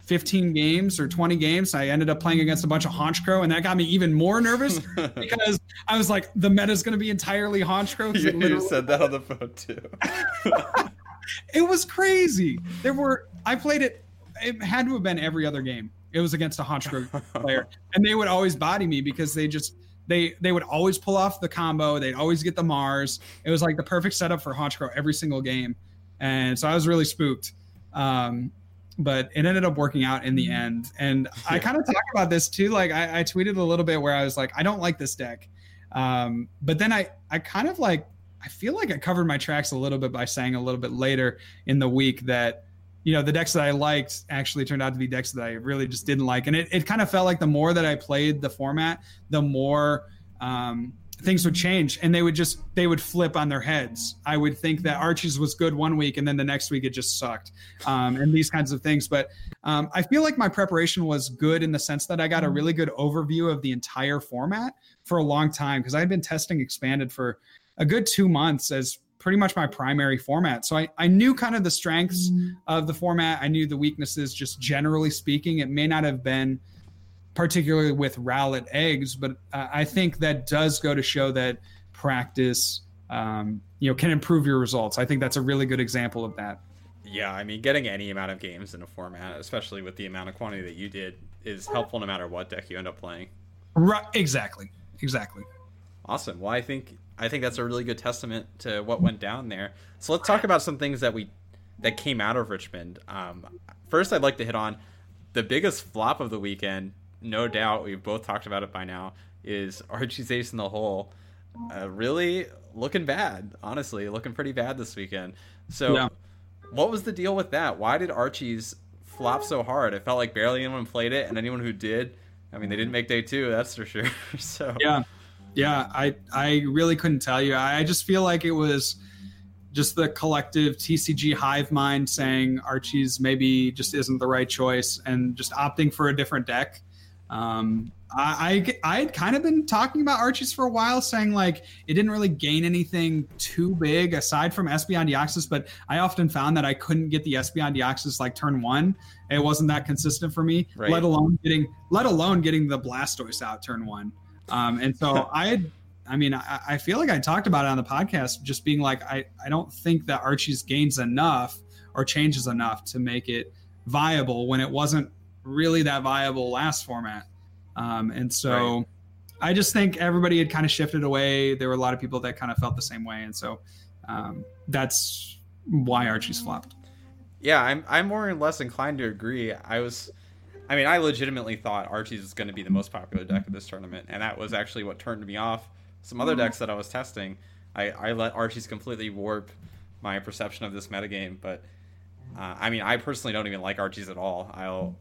15 games or 20 games. I ended up playing against a bunch of Honchkrow, and that got me even more nervous because I was like, the meta is going to be entirely Honchkrow. You, you said that on the phone too. it was crazy. There were, I played it, it had to have been every other game. It was against a Honchkrow player, and they would always body me because they just, they they would always pull off the combo. They'd always get the Mars. It was like the perfect setup for Honchkrow every single game, and so I was really spooked. Um, but it ended up working out in the end. And. I kind of talked about this too. Like I, I, tweeted a little bit where I was like, I don't like this deck. Um, but then I I kind of like I feel like I covered my tracks a little bit by saying a little bit later in the week that you know the decks that i liked actually turned out to be decks that i really just didn't like. And it, it kind of felt like the more that i played the format the more um, things would change and they would just they would flip on their heads. I would think that archie's was good one week and then the next week it just sucked um, and these kinds of things. But um, i feel like my preparation was good in the sense that i got a really good overview of the entire format for a long time because I'd been testing expanded for a good two months as pretty much my primary format. So I, I knew kind of the strengths mm-hmm. of the format. I knew the weaknesses, just generally speaking. It may not have been particularly with Rowlet eggs, but uh, I think that does go to show that practice, um, you know, can improve your results. I think that's a really good example of that. Yeah, I mean, getting any amount of games in a format, especially with the amount of quantity that you did, is helpful no matter what deck you end up playing. Right. Exactly. Exactly. Awesome. Well, I think I think that's a really good testament to what went down there. So let's talk about some things that we that came out of Richmond. Um, first, I'd like to hit on the biggest flop of the weekend. No doubt, we've both talked about it by now. Is Archie's Ace in the hole? Uh, really looking bad. Honestly, looking pretty bad this weekend. So, yeah. what was the deal with that? Why did Archie's flop so hard? It felt like barely anyone played it, and anyone who did, I mean, they didn't make day two. That's for sure. so yeah yeah, I I really couldn't tell you. I just feel like it was just the collective TCG hive mind saying Archie's maybe just isn't the right choice and just opting for a different deck. Um, I, I, I had kind of been talking about Archie's for a while, saying like it didn't really gain anything too big aside from Espeon Deoxys, but I often found that I couldn't get the Espeon Deoxys like turn one. It wasn't that consistent for me, right. let alone getting let alone getting the Blastoise out turn one. Um, and so I had, I mean, I, I, feel like I talked about it on the podcast, just being like, I, I don't think that Archie's gains enough or changes enough to make it viable when it wasn't really that viable last format. Um, and so right. I just think everybody had kind of shifted away. There were a lot of people that kind of felt the same way. And so um, that's why Archie's flopped. Yeah, I'm, I'm more or less inclined to agree. I was I mean, I legitimately thought Archie's was going to be the most popular deck of this tournament, and that was actually what turned me off. Some other decks that I was testing, I, I let Archie's completely warp my perception of this metagame. But uh, I mean, I personally don't even like Archie's at all. I'll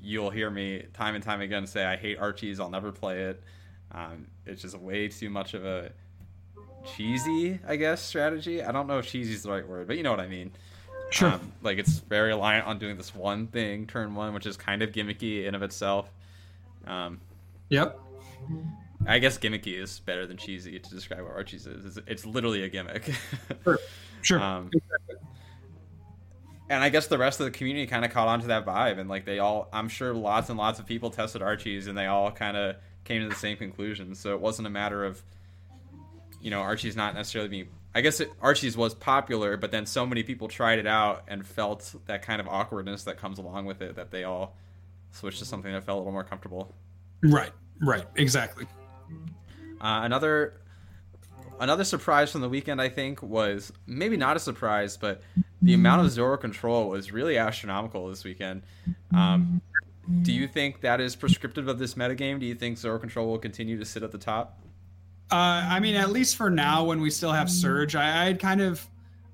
you'll hear me time and time again say I hate Archie's. I'll never play it. Um, it's just way too much of a cheesy, I guess, strategy. I don't know if cheesy is the right word, but you know what I mean. Sure. Um, like it's very reliant on doing this one thing turn one, which is kind of gimmicky in of itself. Um, Yep. I guess gimmicky is better than cheesy to describe what Archie's is. It's, it's literally a gimmick. Sure. Sure. Um, and I guess the rest of the community kind of caught on to that vibe, and like they all, I'm sure lots and lots of people tested Archie's, and they all kind of came to the same conclusion. So it wasn't a matter of, you know, Archie's not necessarily being. I guess it, Archie's was popular, but then so many people tried it out and felt that kind of awkwardness that comes along with it that they all switched to something that felt a little more comfortable. right. Right. Exactly. Uh, another another surprise from the weekend, I think, was maybe not a surprise, but the amount of Zoro control was really astronomical this weekend. Um, do you think that is prescriptive of this metagame? Do you think Zoro control will continue to sit at the top? Uh, I mean, at least for now, when we still have Surge, I, I'd kind of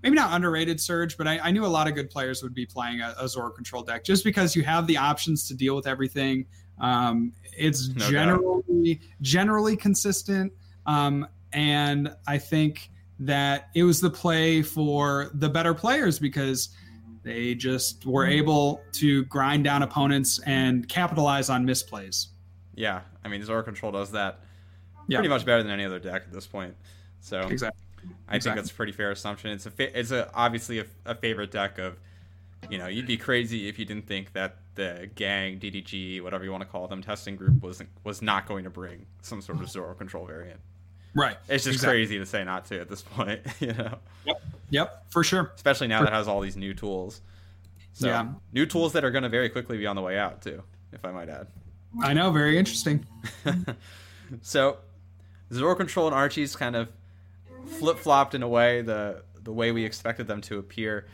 maybe not underrated Surge, but I, I knew a lot of good players would be playing a, a Zoro control deck just because you have the options to deal with everything. Um, it's No doubt. generally generally consistent, um, and I think that it was the play for the better players because they just were able to grind down opponents and capitalize on misplays. Yeah, I mean Zoro control does that Yeah. pretty much better than any other deck at this point. So Exactly. I Exactly. think that's a pretty fair assumption. It's a fa- it's a obviously a, a favorite deck of, you know, you'd be crazy if you didn't think that the gang, DDG, whatever you want to call them, testing group was was not going to bring some sort of Zoro control variant. Right. It's just Exactly. crazy to say not to at this point, you know, Yep. Yep. For sure. especially now that has all these new tools. So Yeah. new tools that are going to very quickly be on the way out too, if I might add. I know. Very interesting. so Zoro Control and Archie's kind of flip flopped in a way the the way we expected them to appear.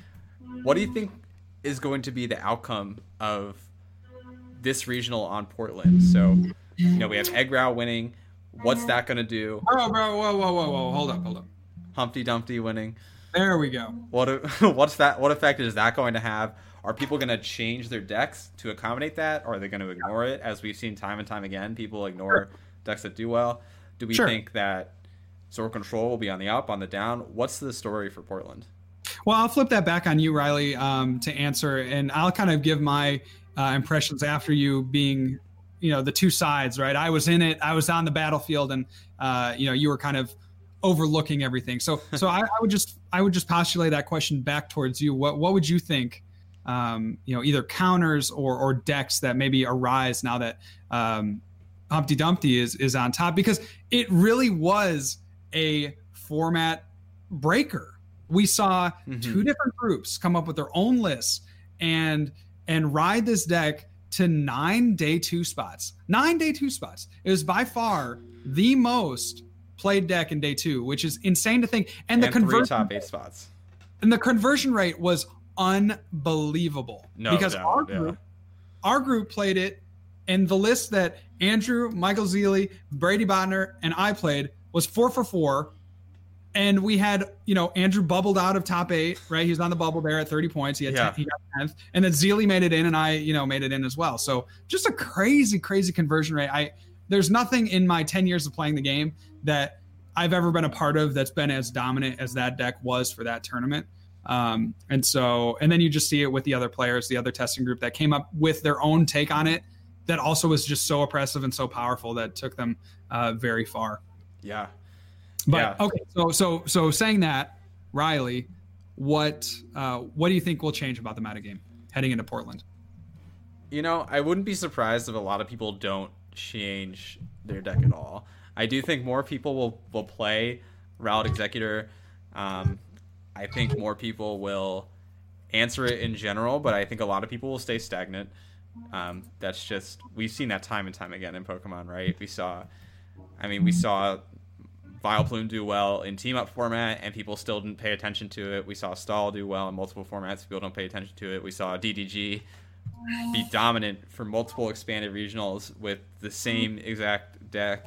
What do you think is going to be the outcome of this regional on Portland? So you know we have Eggrow winning. What's that going to do? Bro, bro, whoa, whoa, whoa, whoa. Hold up, hold up. Humpty Dumpty winning. There we go. What what's that? What effect is that going to have? Are people going to change their decks to accommodate that, or are they going to ignore it? As we've seen time and time again, people ignore decks that do well. Do we Sure. think that Zoro Control will be on the up, on the down? What's the story for Portland? Well, I'll flip that back on you, Riley, um, to answer, and I'll kind of give my uh, impressions after you being, you know, the two sides, right? I was in it, I was on the battlefield, and uh, you know, you were kind of overlooking everything. So, so I, I would just, I would just postulate that question back towards you. What, what would you think? Um, you know, either counters or or decks that maybe arise now that um, Humpty Dumpty is is on top because it really was a format breaker. We saw Mhm. two different groups come up with their own lists and and ride this deck to nine day two spots. Nine day two spots. It was by far the most played deck in day two, which is insane to think. And the and three conversion top eight spots. and the conversion rate was unbelievable No because doubt, our yeah. our group played it and the list that andrew michael Zeely, brady botner and i played was four for four. And we had you know andrew bubbled out of top eight right? He was on the bubble there at 30 points. He had Yeah. 10, he got 10th and then Zeely made it in and i you know made it in as well. So just a crazy crazy conversion rate. I there's nothing in my 10 years of playing the game that I've ever been a part of that's been as dominant as that deck was for that tournament. Um, and so, and then you just see it with the other players, the other testing group that came up with their own take on it that also was just so oppressive and so powerful that took them uh, very far. Yeah. But Yeah. okay, so so so saying that, Riley, what uh, what do you think will change about the metagame heading into Portland? You know, I wouldn't be surprised if a lot of people don't change their deck at all. I do think more people will, will play Route Exeggutor. Um, I think more people will answer it in general, but I think a lot of people will stay stagnant. Um, that's just we've seen that time and time again in Pokemon, right? We saw, I mean, we saw Vileplume do well in team up format, and people still didn't pay attention to it. We saw Stall do well in multiple formats, people don't pay attention to it. We saw DDG be dominant for multiple expanded regionals with the same exact deck,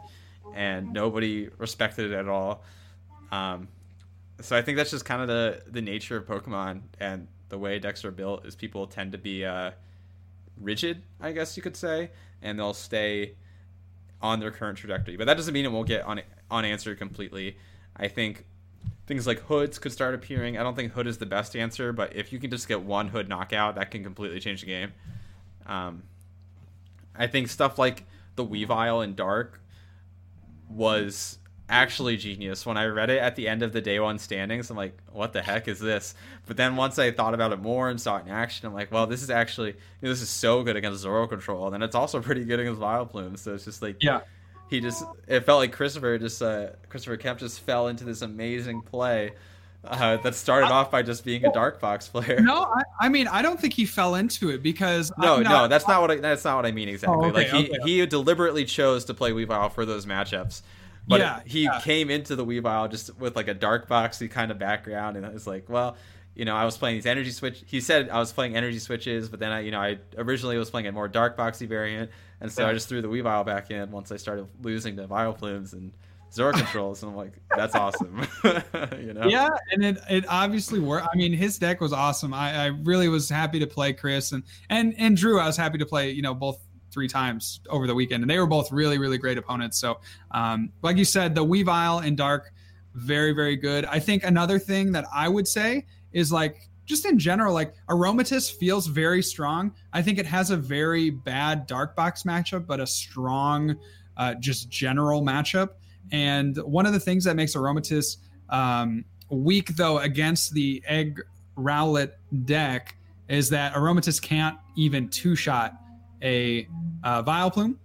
and nobody respected it at all. Um, so I think that's just kind of the the nature of Pokemon and the way decks are built is people tend to be uh, rigid, I guess you could say, and they'll stay on their current trajectory. But that doesn't mean it won't get un- unanswered completely. I think things like hoods could start appearing. I don't think hood is the best answer, but if you can just get one hood knockout, that can completely change the game. Um, I think stuff like the Weavile in Dark was actually genius. When I read it at the end of the day one standings, I'm like, what the heck is this? But then once I thought about it more and saw it in action, I'm like, well, this is actually you know, this is so good against Zoro Control, and it's also pretty good against Vileplume. So it's just like, yeah, he just it felt like Christopher just uh, Christopher Kemp just fell into this amazing play. Uh, that started off by just being a dark box player. No, I, I, mean I don't think he fell into it because no, no, that's not what I, that's not what I mean exactly. Oh, okay, like he, okay. he deliberately chose to play Weavile for those matchups, but yeah, he yeah. came into the Weavile just with like a dark boxy kind of background, and it was like, well, you know, I was playing these energy switch. He said I was playing energy switches, but then I, you know, I originally was playing a more dark boxy variant, and so yeah. I just threw the Weavile back in once I started losing to Vileplumes and Zoro controls, and I'm like, that's awesome. you know? Yeah, and it it obviously worked. I mean, his deck was awesome. I, I really was happy to play Chris and and and Drew. I was happy to play. You know, both three times over the weekend, and they were both really, really great opponents. So, um, like you said, the Weavile and Dark, very, very good. I think another thing that I would say is like just in general, like Aromatisse feels very strong. I think it has a very bad Dark Box matchup, but a strong, uh, just general matchup. And one of the things that makes Aromatisse um, weak, though, against the Egg Rowlet deck is that Aromatisse can't even two shot a uh, Vileplume.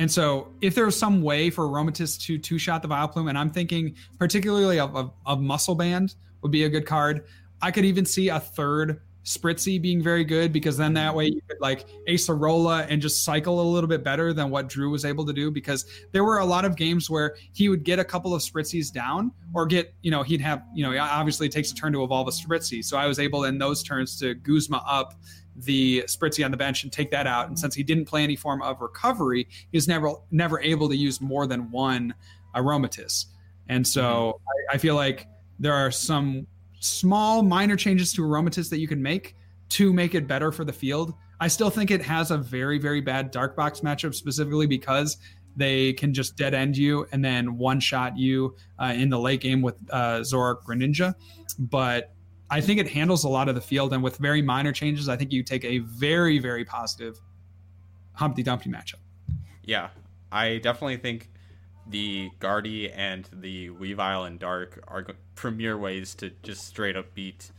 And so, if there's some way for Aromatisse to two shot the Vileplume, and I'm thinking particularly of, of, of, Muscle Band would be a good card. I could even see a third Spritzee being very good because then that way you could like Acerola and just cycle a little bit better than what Drew was able to do. Because there were a lot of games where he would get a couple of Spritzees down or get, you know, he'd have, you know, obviously it takes a turn to evolve a Spritzee. So I was able in those turns to Guzma up the Spritzee on the bench and take that out. And since he didn't play any form of recovery, he's never never able to use more than one aromatisse. And so mm-hmm. I, I, feel like there are some small minor changes to aromatisse that you can make to make it better for the field. I still think it has a very, very bad dark box matchup specifically because they can just dead end you and then one shot you uh, in the late game with uh, Zoroark Greninja. But I think it handles a lot of the field, and with very minor changes, I think you take a very, very positive Humpty Dumpty matchup. Yeah, I definitely think the Guardy and the Weavile and Dark are premier ways to just straight up beat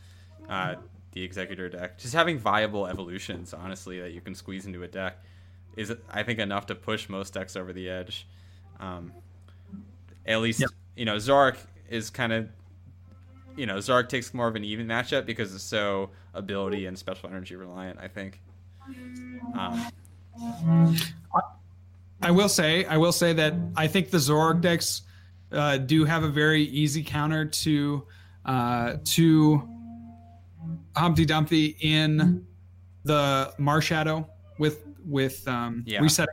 uh, the Exeggutor deck. Just having viable evolutions, honestly, that you can squeeze into a deck is, I think, enough to push most decks over the edge. Um, at least, yep. you know, Zoroark is kind of you know, Zark takes more of an even matchup because it's so ability and special energy reliant. I think. Um, I will say, I will say that I think the Zoroark decks uh, do have a very easy counter to uh, to Humpty Dumpty in the Marshadow with with um, yeah. reset.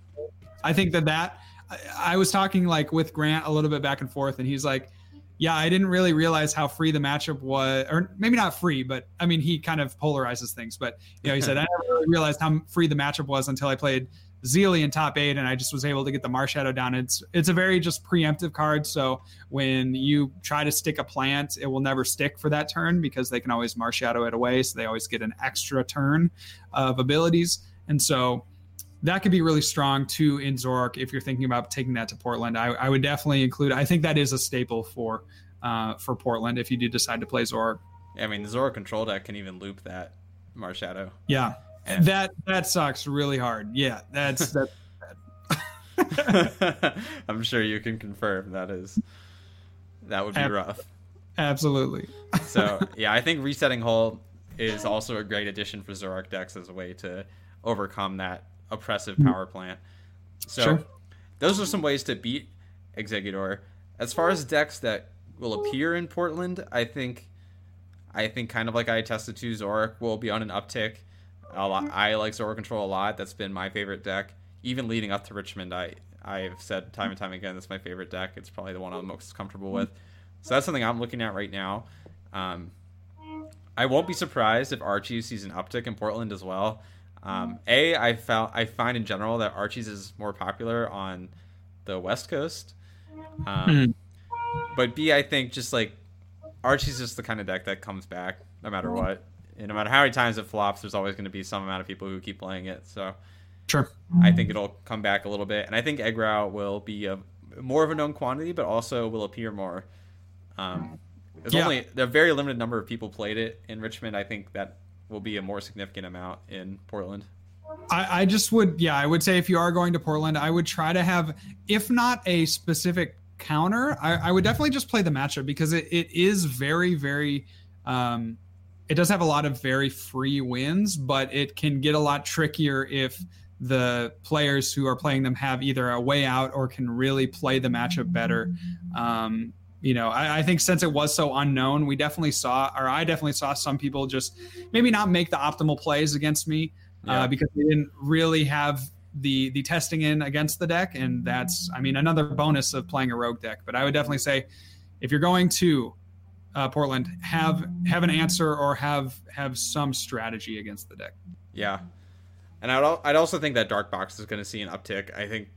I think that that I, I was talking like with Grant a little bit back and forth, and he's like, yeah, I didn't really realize how free the matchup was, or maybe not free, but I mean, he kind of polarizes things. But you know, he said I never really realized how free the matchup was until I played Zealy in top eight, and I just was able to get the Marshadow down. It's it's a very just preemptive card. So when you try to stick a plant, it will never stick for that turn because they can always Marshadow it away. So they always get an extra turn of abilities, and so that could be really strong too in Zoroark if you're thinking about taking that to Portland. I, I would definitely include. I think that is a staple for uh, for Portland if you do decide to play. Yeah, I mean, the Zoroark control deck can even loop that Marshadow. Yeah, yeah. that that sucks really hard. Yeah, that's that. I'm sure you can confirm that is that would be Ab- rough. Absolutely. so yeah, I think resetting Hole is also a great addition for Zoroark decks as a way to overcome that oppressive mm-hmm. power plant. So sure. those are some ways to beat Exeggutor. As far as decks that will appear in Portland, I think I think kind of like I tested to Zoroark will be on an uptick. A lot, I like Zoroark Control a lot. That's been my favorite deck. Even leading up to Richmond, I I've said time and time again that's my favorite deck. It's probably the one I'm most comfortable with. So that's something I'm looking at right now. Um, I won't be surprised if Archie sees an uptick in Portland as well. Um, a, I found I find in general that Archie's is more popular on the West Coast. Um, mm. But B, I think just like Archie's just the kind of deck that comes back no matter what. And no matter how many times it flops, there's always going to be some amount of people who keep playing it. So Sure. I think it'll come back a little bit, and I think Eggrow will be a more of a known quantity, but also will appear more. Um, there's Yeah. only a very limited number of people played it in Richmond. I think that will be a more significant amount in Portland. I, I just would, yeah, I would say if you are going to Portland, I would try to have, if not a specific counter, I, I would definitely just play the matchup because it, it is very, very, um, it does have a lot of very free wins, but it can get a lot trickier if the players who are playing them have either a way out or can really play the matchup better. Um, you know, I, I think since it was so unknown, we definitely saw, or I definitely saw some people just maybe not make the optimal plays against me Yeah. uh, because they didn't really have the the testing in against the deck, and that's I mean another bonus of playing a rogue deck. But I would definitely say if you're going to uh, Portland, have have an answer or have have some strategy against the deck. Yeah, and I'd al- I'd also think that Dark Box is going to see an uptick. I think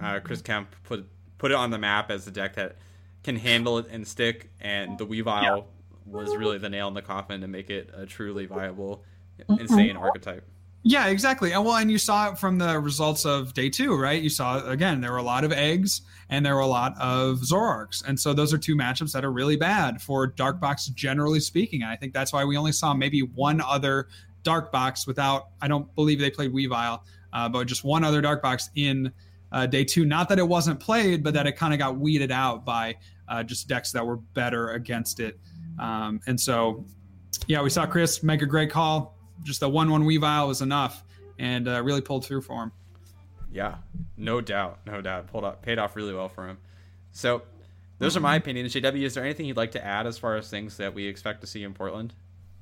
uh, Chris Kemp put put it on the map as the deck that can handle it and stick, and the Weavile was really the nail in the coffin to make it a truly viable, insane archetype. Yeah, exactly. And well, and you saw it from the results of day two, right? You saw again there were a lot of eggs and there were a lot of Zoroarks, and so those are two matchups that are really bad for Dark Box, generally speaking. And I think that's why we only saw maybe one other Dark Box without. I don't believe they played Weavile, uh, but just one other Dark Box in uh, day two. Not that it wasn't played, but that it kind of got weeded out by uh, just decks that were better against it. Um, and so, yeah, we saw Chris make a great call just a one-one Weavile was enough, and uh, really pulled through for him. Yeah, no doubt, no doubt. Pulled up, paid off really well for him. So, those are my opinions. JW, is there anything you'd like to add as far as things that we expect to see in Portland?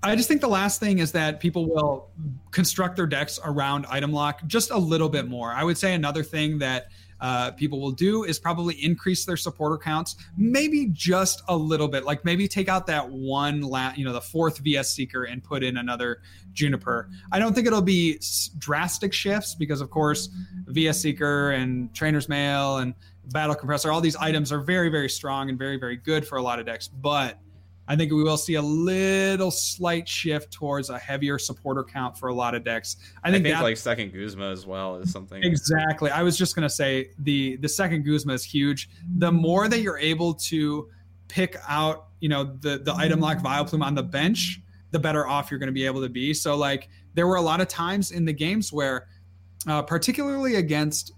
I just think the last thing is that people will construct their decks around item lock just a little bit more. I would say another thing that uh, people will do is probably increase their supporter counts, maybe just a little bit. Like maybe take out that one, la- you know, the fourth VS Seeker and put in another Juniper. I don't think it'll be s- drastic shifts because, of course, VS Seeker and Trainer's Mail and Battle Compressor, all these items are very, very strong and very, very good for a lot of decks. But I think we will see a little slight shift towards a heavier supporter count for a lot of decks. I I think, think, that, like second Guzma as well is something. exactly. I was just gonna say the the second Guzma is huge. The more that you're able to pick out, you know, the the item lock Vileplume on the bench, the better off you're going to be able to be. So like there were a lot of times in the games where, uh, particularly against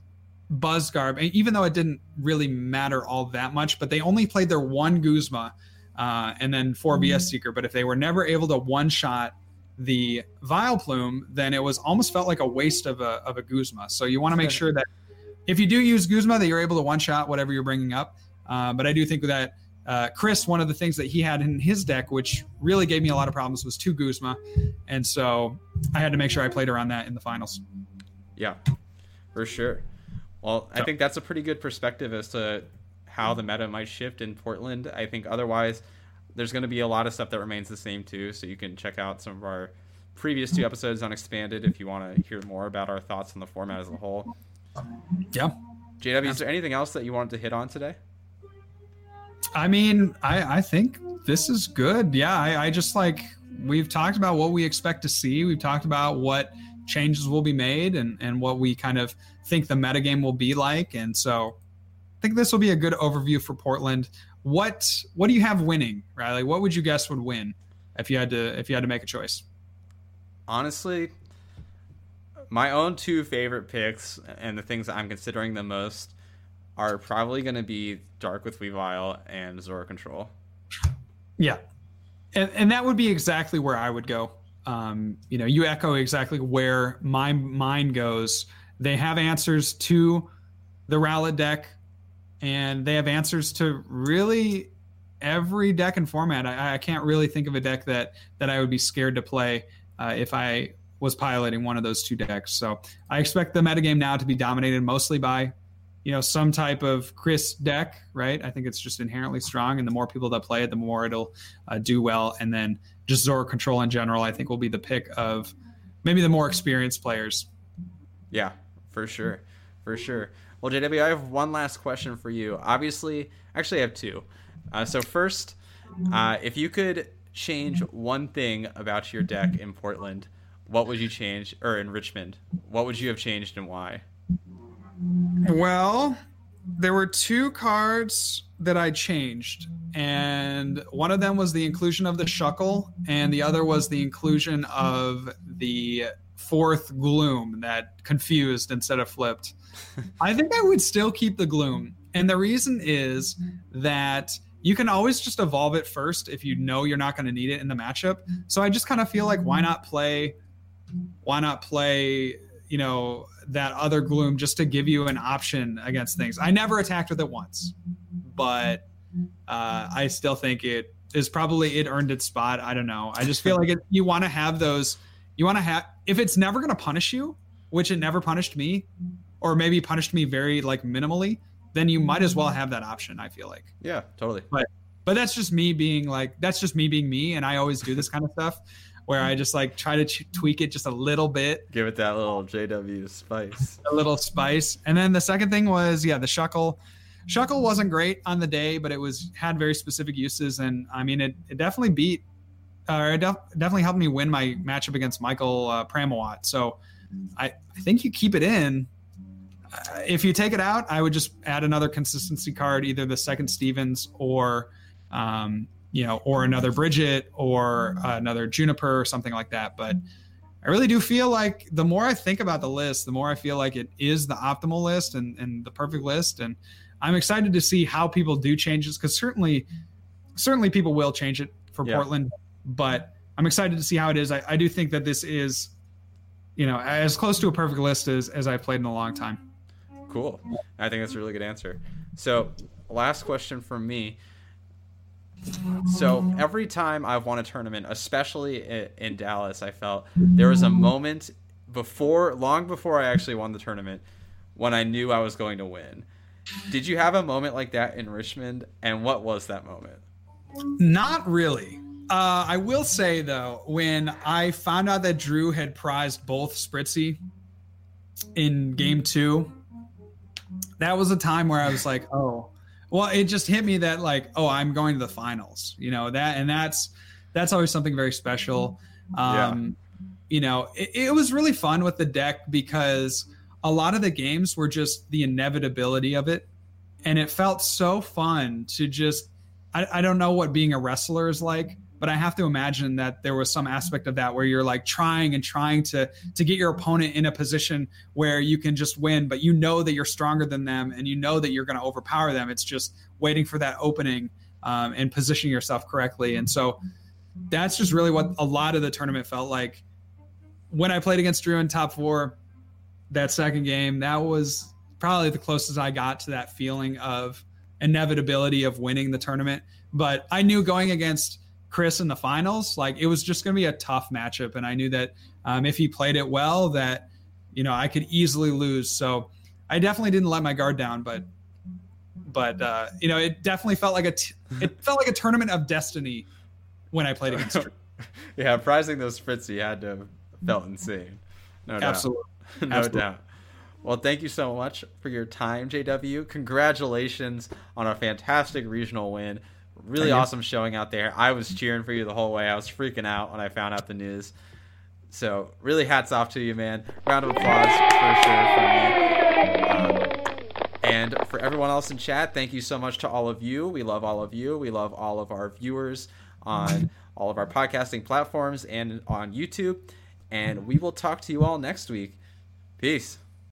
Buzzgarb, and even though it didn't really matter all that much, but they only played their one Guzma uh, and then four VS Seeker. But if they were never able to one shot the Vileplume, then it was almost felt like a waste of a, of a Guzma. So you want to make sure that if you do use Guzma, that you're able to one shot whatever you're bringing up. Uh, but I do think that uh, Chris, one of the things that he had in his deck, which really gave me a lot of problems, was two Guzma, and so I had to make sure I played around that in the finals. Yeah, for sure. Well, I think that's a pretty good perspective as to how the meta might shift in Portland. I think otherwise, there's going to be a lot of stuff that remains the same too. So you can check out some of our previous two episodes on Expanded if you want to hear more about our thoughts on the format as a whole. Yeah. JW, is there anything else that you wanted to hit on today? I mean, I, I think this is good. Yeah, I, I just like we've talked about what we expect to see. We've talked about what changes will be made and, and what we kind of think the metagame will be like. And so think this will be a good overview for Portland. What what do you have winning, Riley? What would you guess would win if you had to if you had to make a choice? honestly, my own two favorite picks and the things that I'm considering the most are probably going to be Dark with Weavile and Zora Control. Yeah, and and that would be exactly where I would go. Um, you know, you echo exactly where my mind goes. They have answers to the Rowlet deck, and they have answers to really every deck and format. I, I can't really think of a deck that that I would be scared to play uh, if I was piloting one of those two decks. So I expect the metagame now to be dominated mostly by you know some type of Chris deck, right? I think it's just inherently strong, and the more people that play it, the more it'll uh, do well. And then just Zora control in general, I think will be the pick of maybe the more experienced players. Yeah, for sure. For sure. Well, JW, I have one last question for you. Obviously, actually, I have two. Uh, so, first, uh, if you could change one thing about your deck in Portland, what would you change, or in Richmond, what would you have changed and why? Well, there were two cards that I changed, and one of them was the inclusion of the Shuckle, and the other was the inclusion of the fourth Gloom that confused instead of flipped. I think I would still keep the Gloom, and the reason is that you can always just evolve it first if you know you're not going to need it in the matchup. So I just kind of feel like why not play, why not play, you know, that other gloom just to give you an option against things. I never attacked with it once, but uh, I still think it is probably it earned its spot. I don't know. I just feel like it, you want to have those. You want to have if it's never going to punish you, which it never punished me, or maybe punished me very like minimally then you might as well have that option. I feel like. Yeah, totally. But but that's just me being like that's just me being me, and I always do this kind of stuff where I just like try to tweak it just a little bit, give it that little JW spice, a little spice. And then the second thing was yeah, the shuckle. Shuckle wasn't great on the day, but it was had very specific uses, and I mean it, it definitely beat, uh, it def- definitely helped me win my matchup against Michael uh, Pramawat. So I, I think you keep it in, if you take it out, I would just add another consistency card, either the second Steven's or, um, you know, or another Brigette or another Juniper or something like that. But I really do feel like the more I think about the list, the more I feel like it is the optimal list and, and the perfect list. And I'm excited to see how people do changes because certainly, certainly people will change it for yeah. Portland. But I'm excited to see how it is. I, I do think that this is, you know, as close to a perfect list as, as I've played in a long time. Cool. I think that's a really good answer. So, last question from me. So, every time I've won a tournament, especially in Dallas, I felt there was a moment before, long before I actually won the tournament, when I knew I was going to win. Did you have a moment like that in Richmond? And what was that moment? Not really. Uh, I will say though, when I found out that Drew had prized both Spritzee in game two, that was a time where I was like, oh, well, it just hit me that like, oh, I'm going to the finals, you know that, and that's that's always something very special. Um, yeah. You know, it, it was really fun with the deck because a lot of the games were just the inevitability of it, and it felt so fun to just. I, I don't know what being a wrestler is like, but I have to imagine that there was some aspect of that where you're like trying and trying to to get your opponent in a position where you can just win, but you know that you're stronger than them and you know that you're going to overpower them. It's just waiting for that opening um, and positioning yourself correctly. And so that's just really what a lot of the tournament felt like. When I played against Drew in top four, that second game, that was probably the closest I got to that feeling of inevitability of winning the tournament. But I knew going against Chris in the finals, like it was just going to be a tough matchup, and I knew that um, if he played it well, that you know I could easily lose. So I definitely didn't let my guard down, but but uh, you know it definitely felt like a t- it felt like a tournament of destiny when I played against. yeah, prizing those Spritzee had to have felt insane. No doubt. Absolutely. no Absolutely. doubt. Well, thank you so much for your time, JW. Congratulations on a fantastic regional win really awesome showing out there. I was cheering for you the whole way. I was freaking out when I found out the news. So really, hats off to you, man. Round of applause for sure from me. Um, and for everyone else in chat, thank you so much to all of you. We love all of you. We love all of our viewers on all of our podcasting platforms and on YouTube. And we will talk to you all next week. Peace.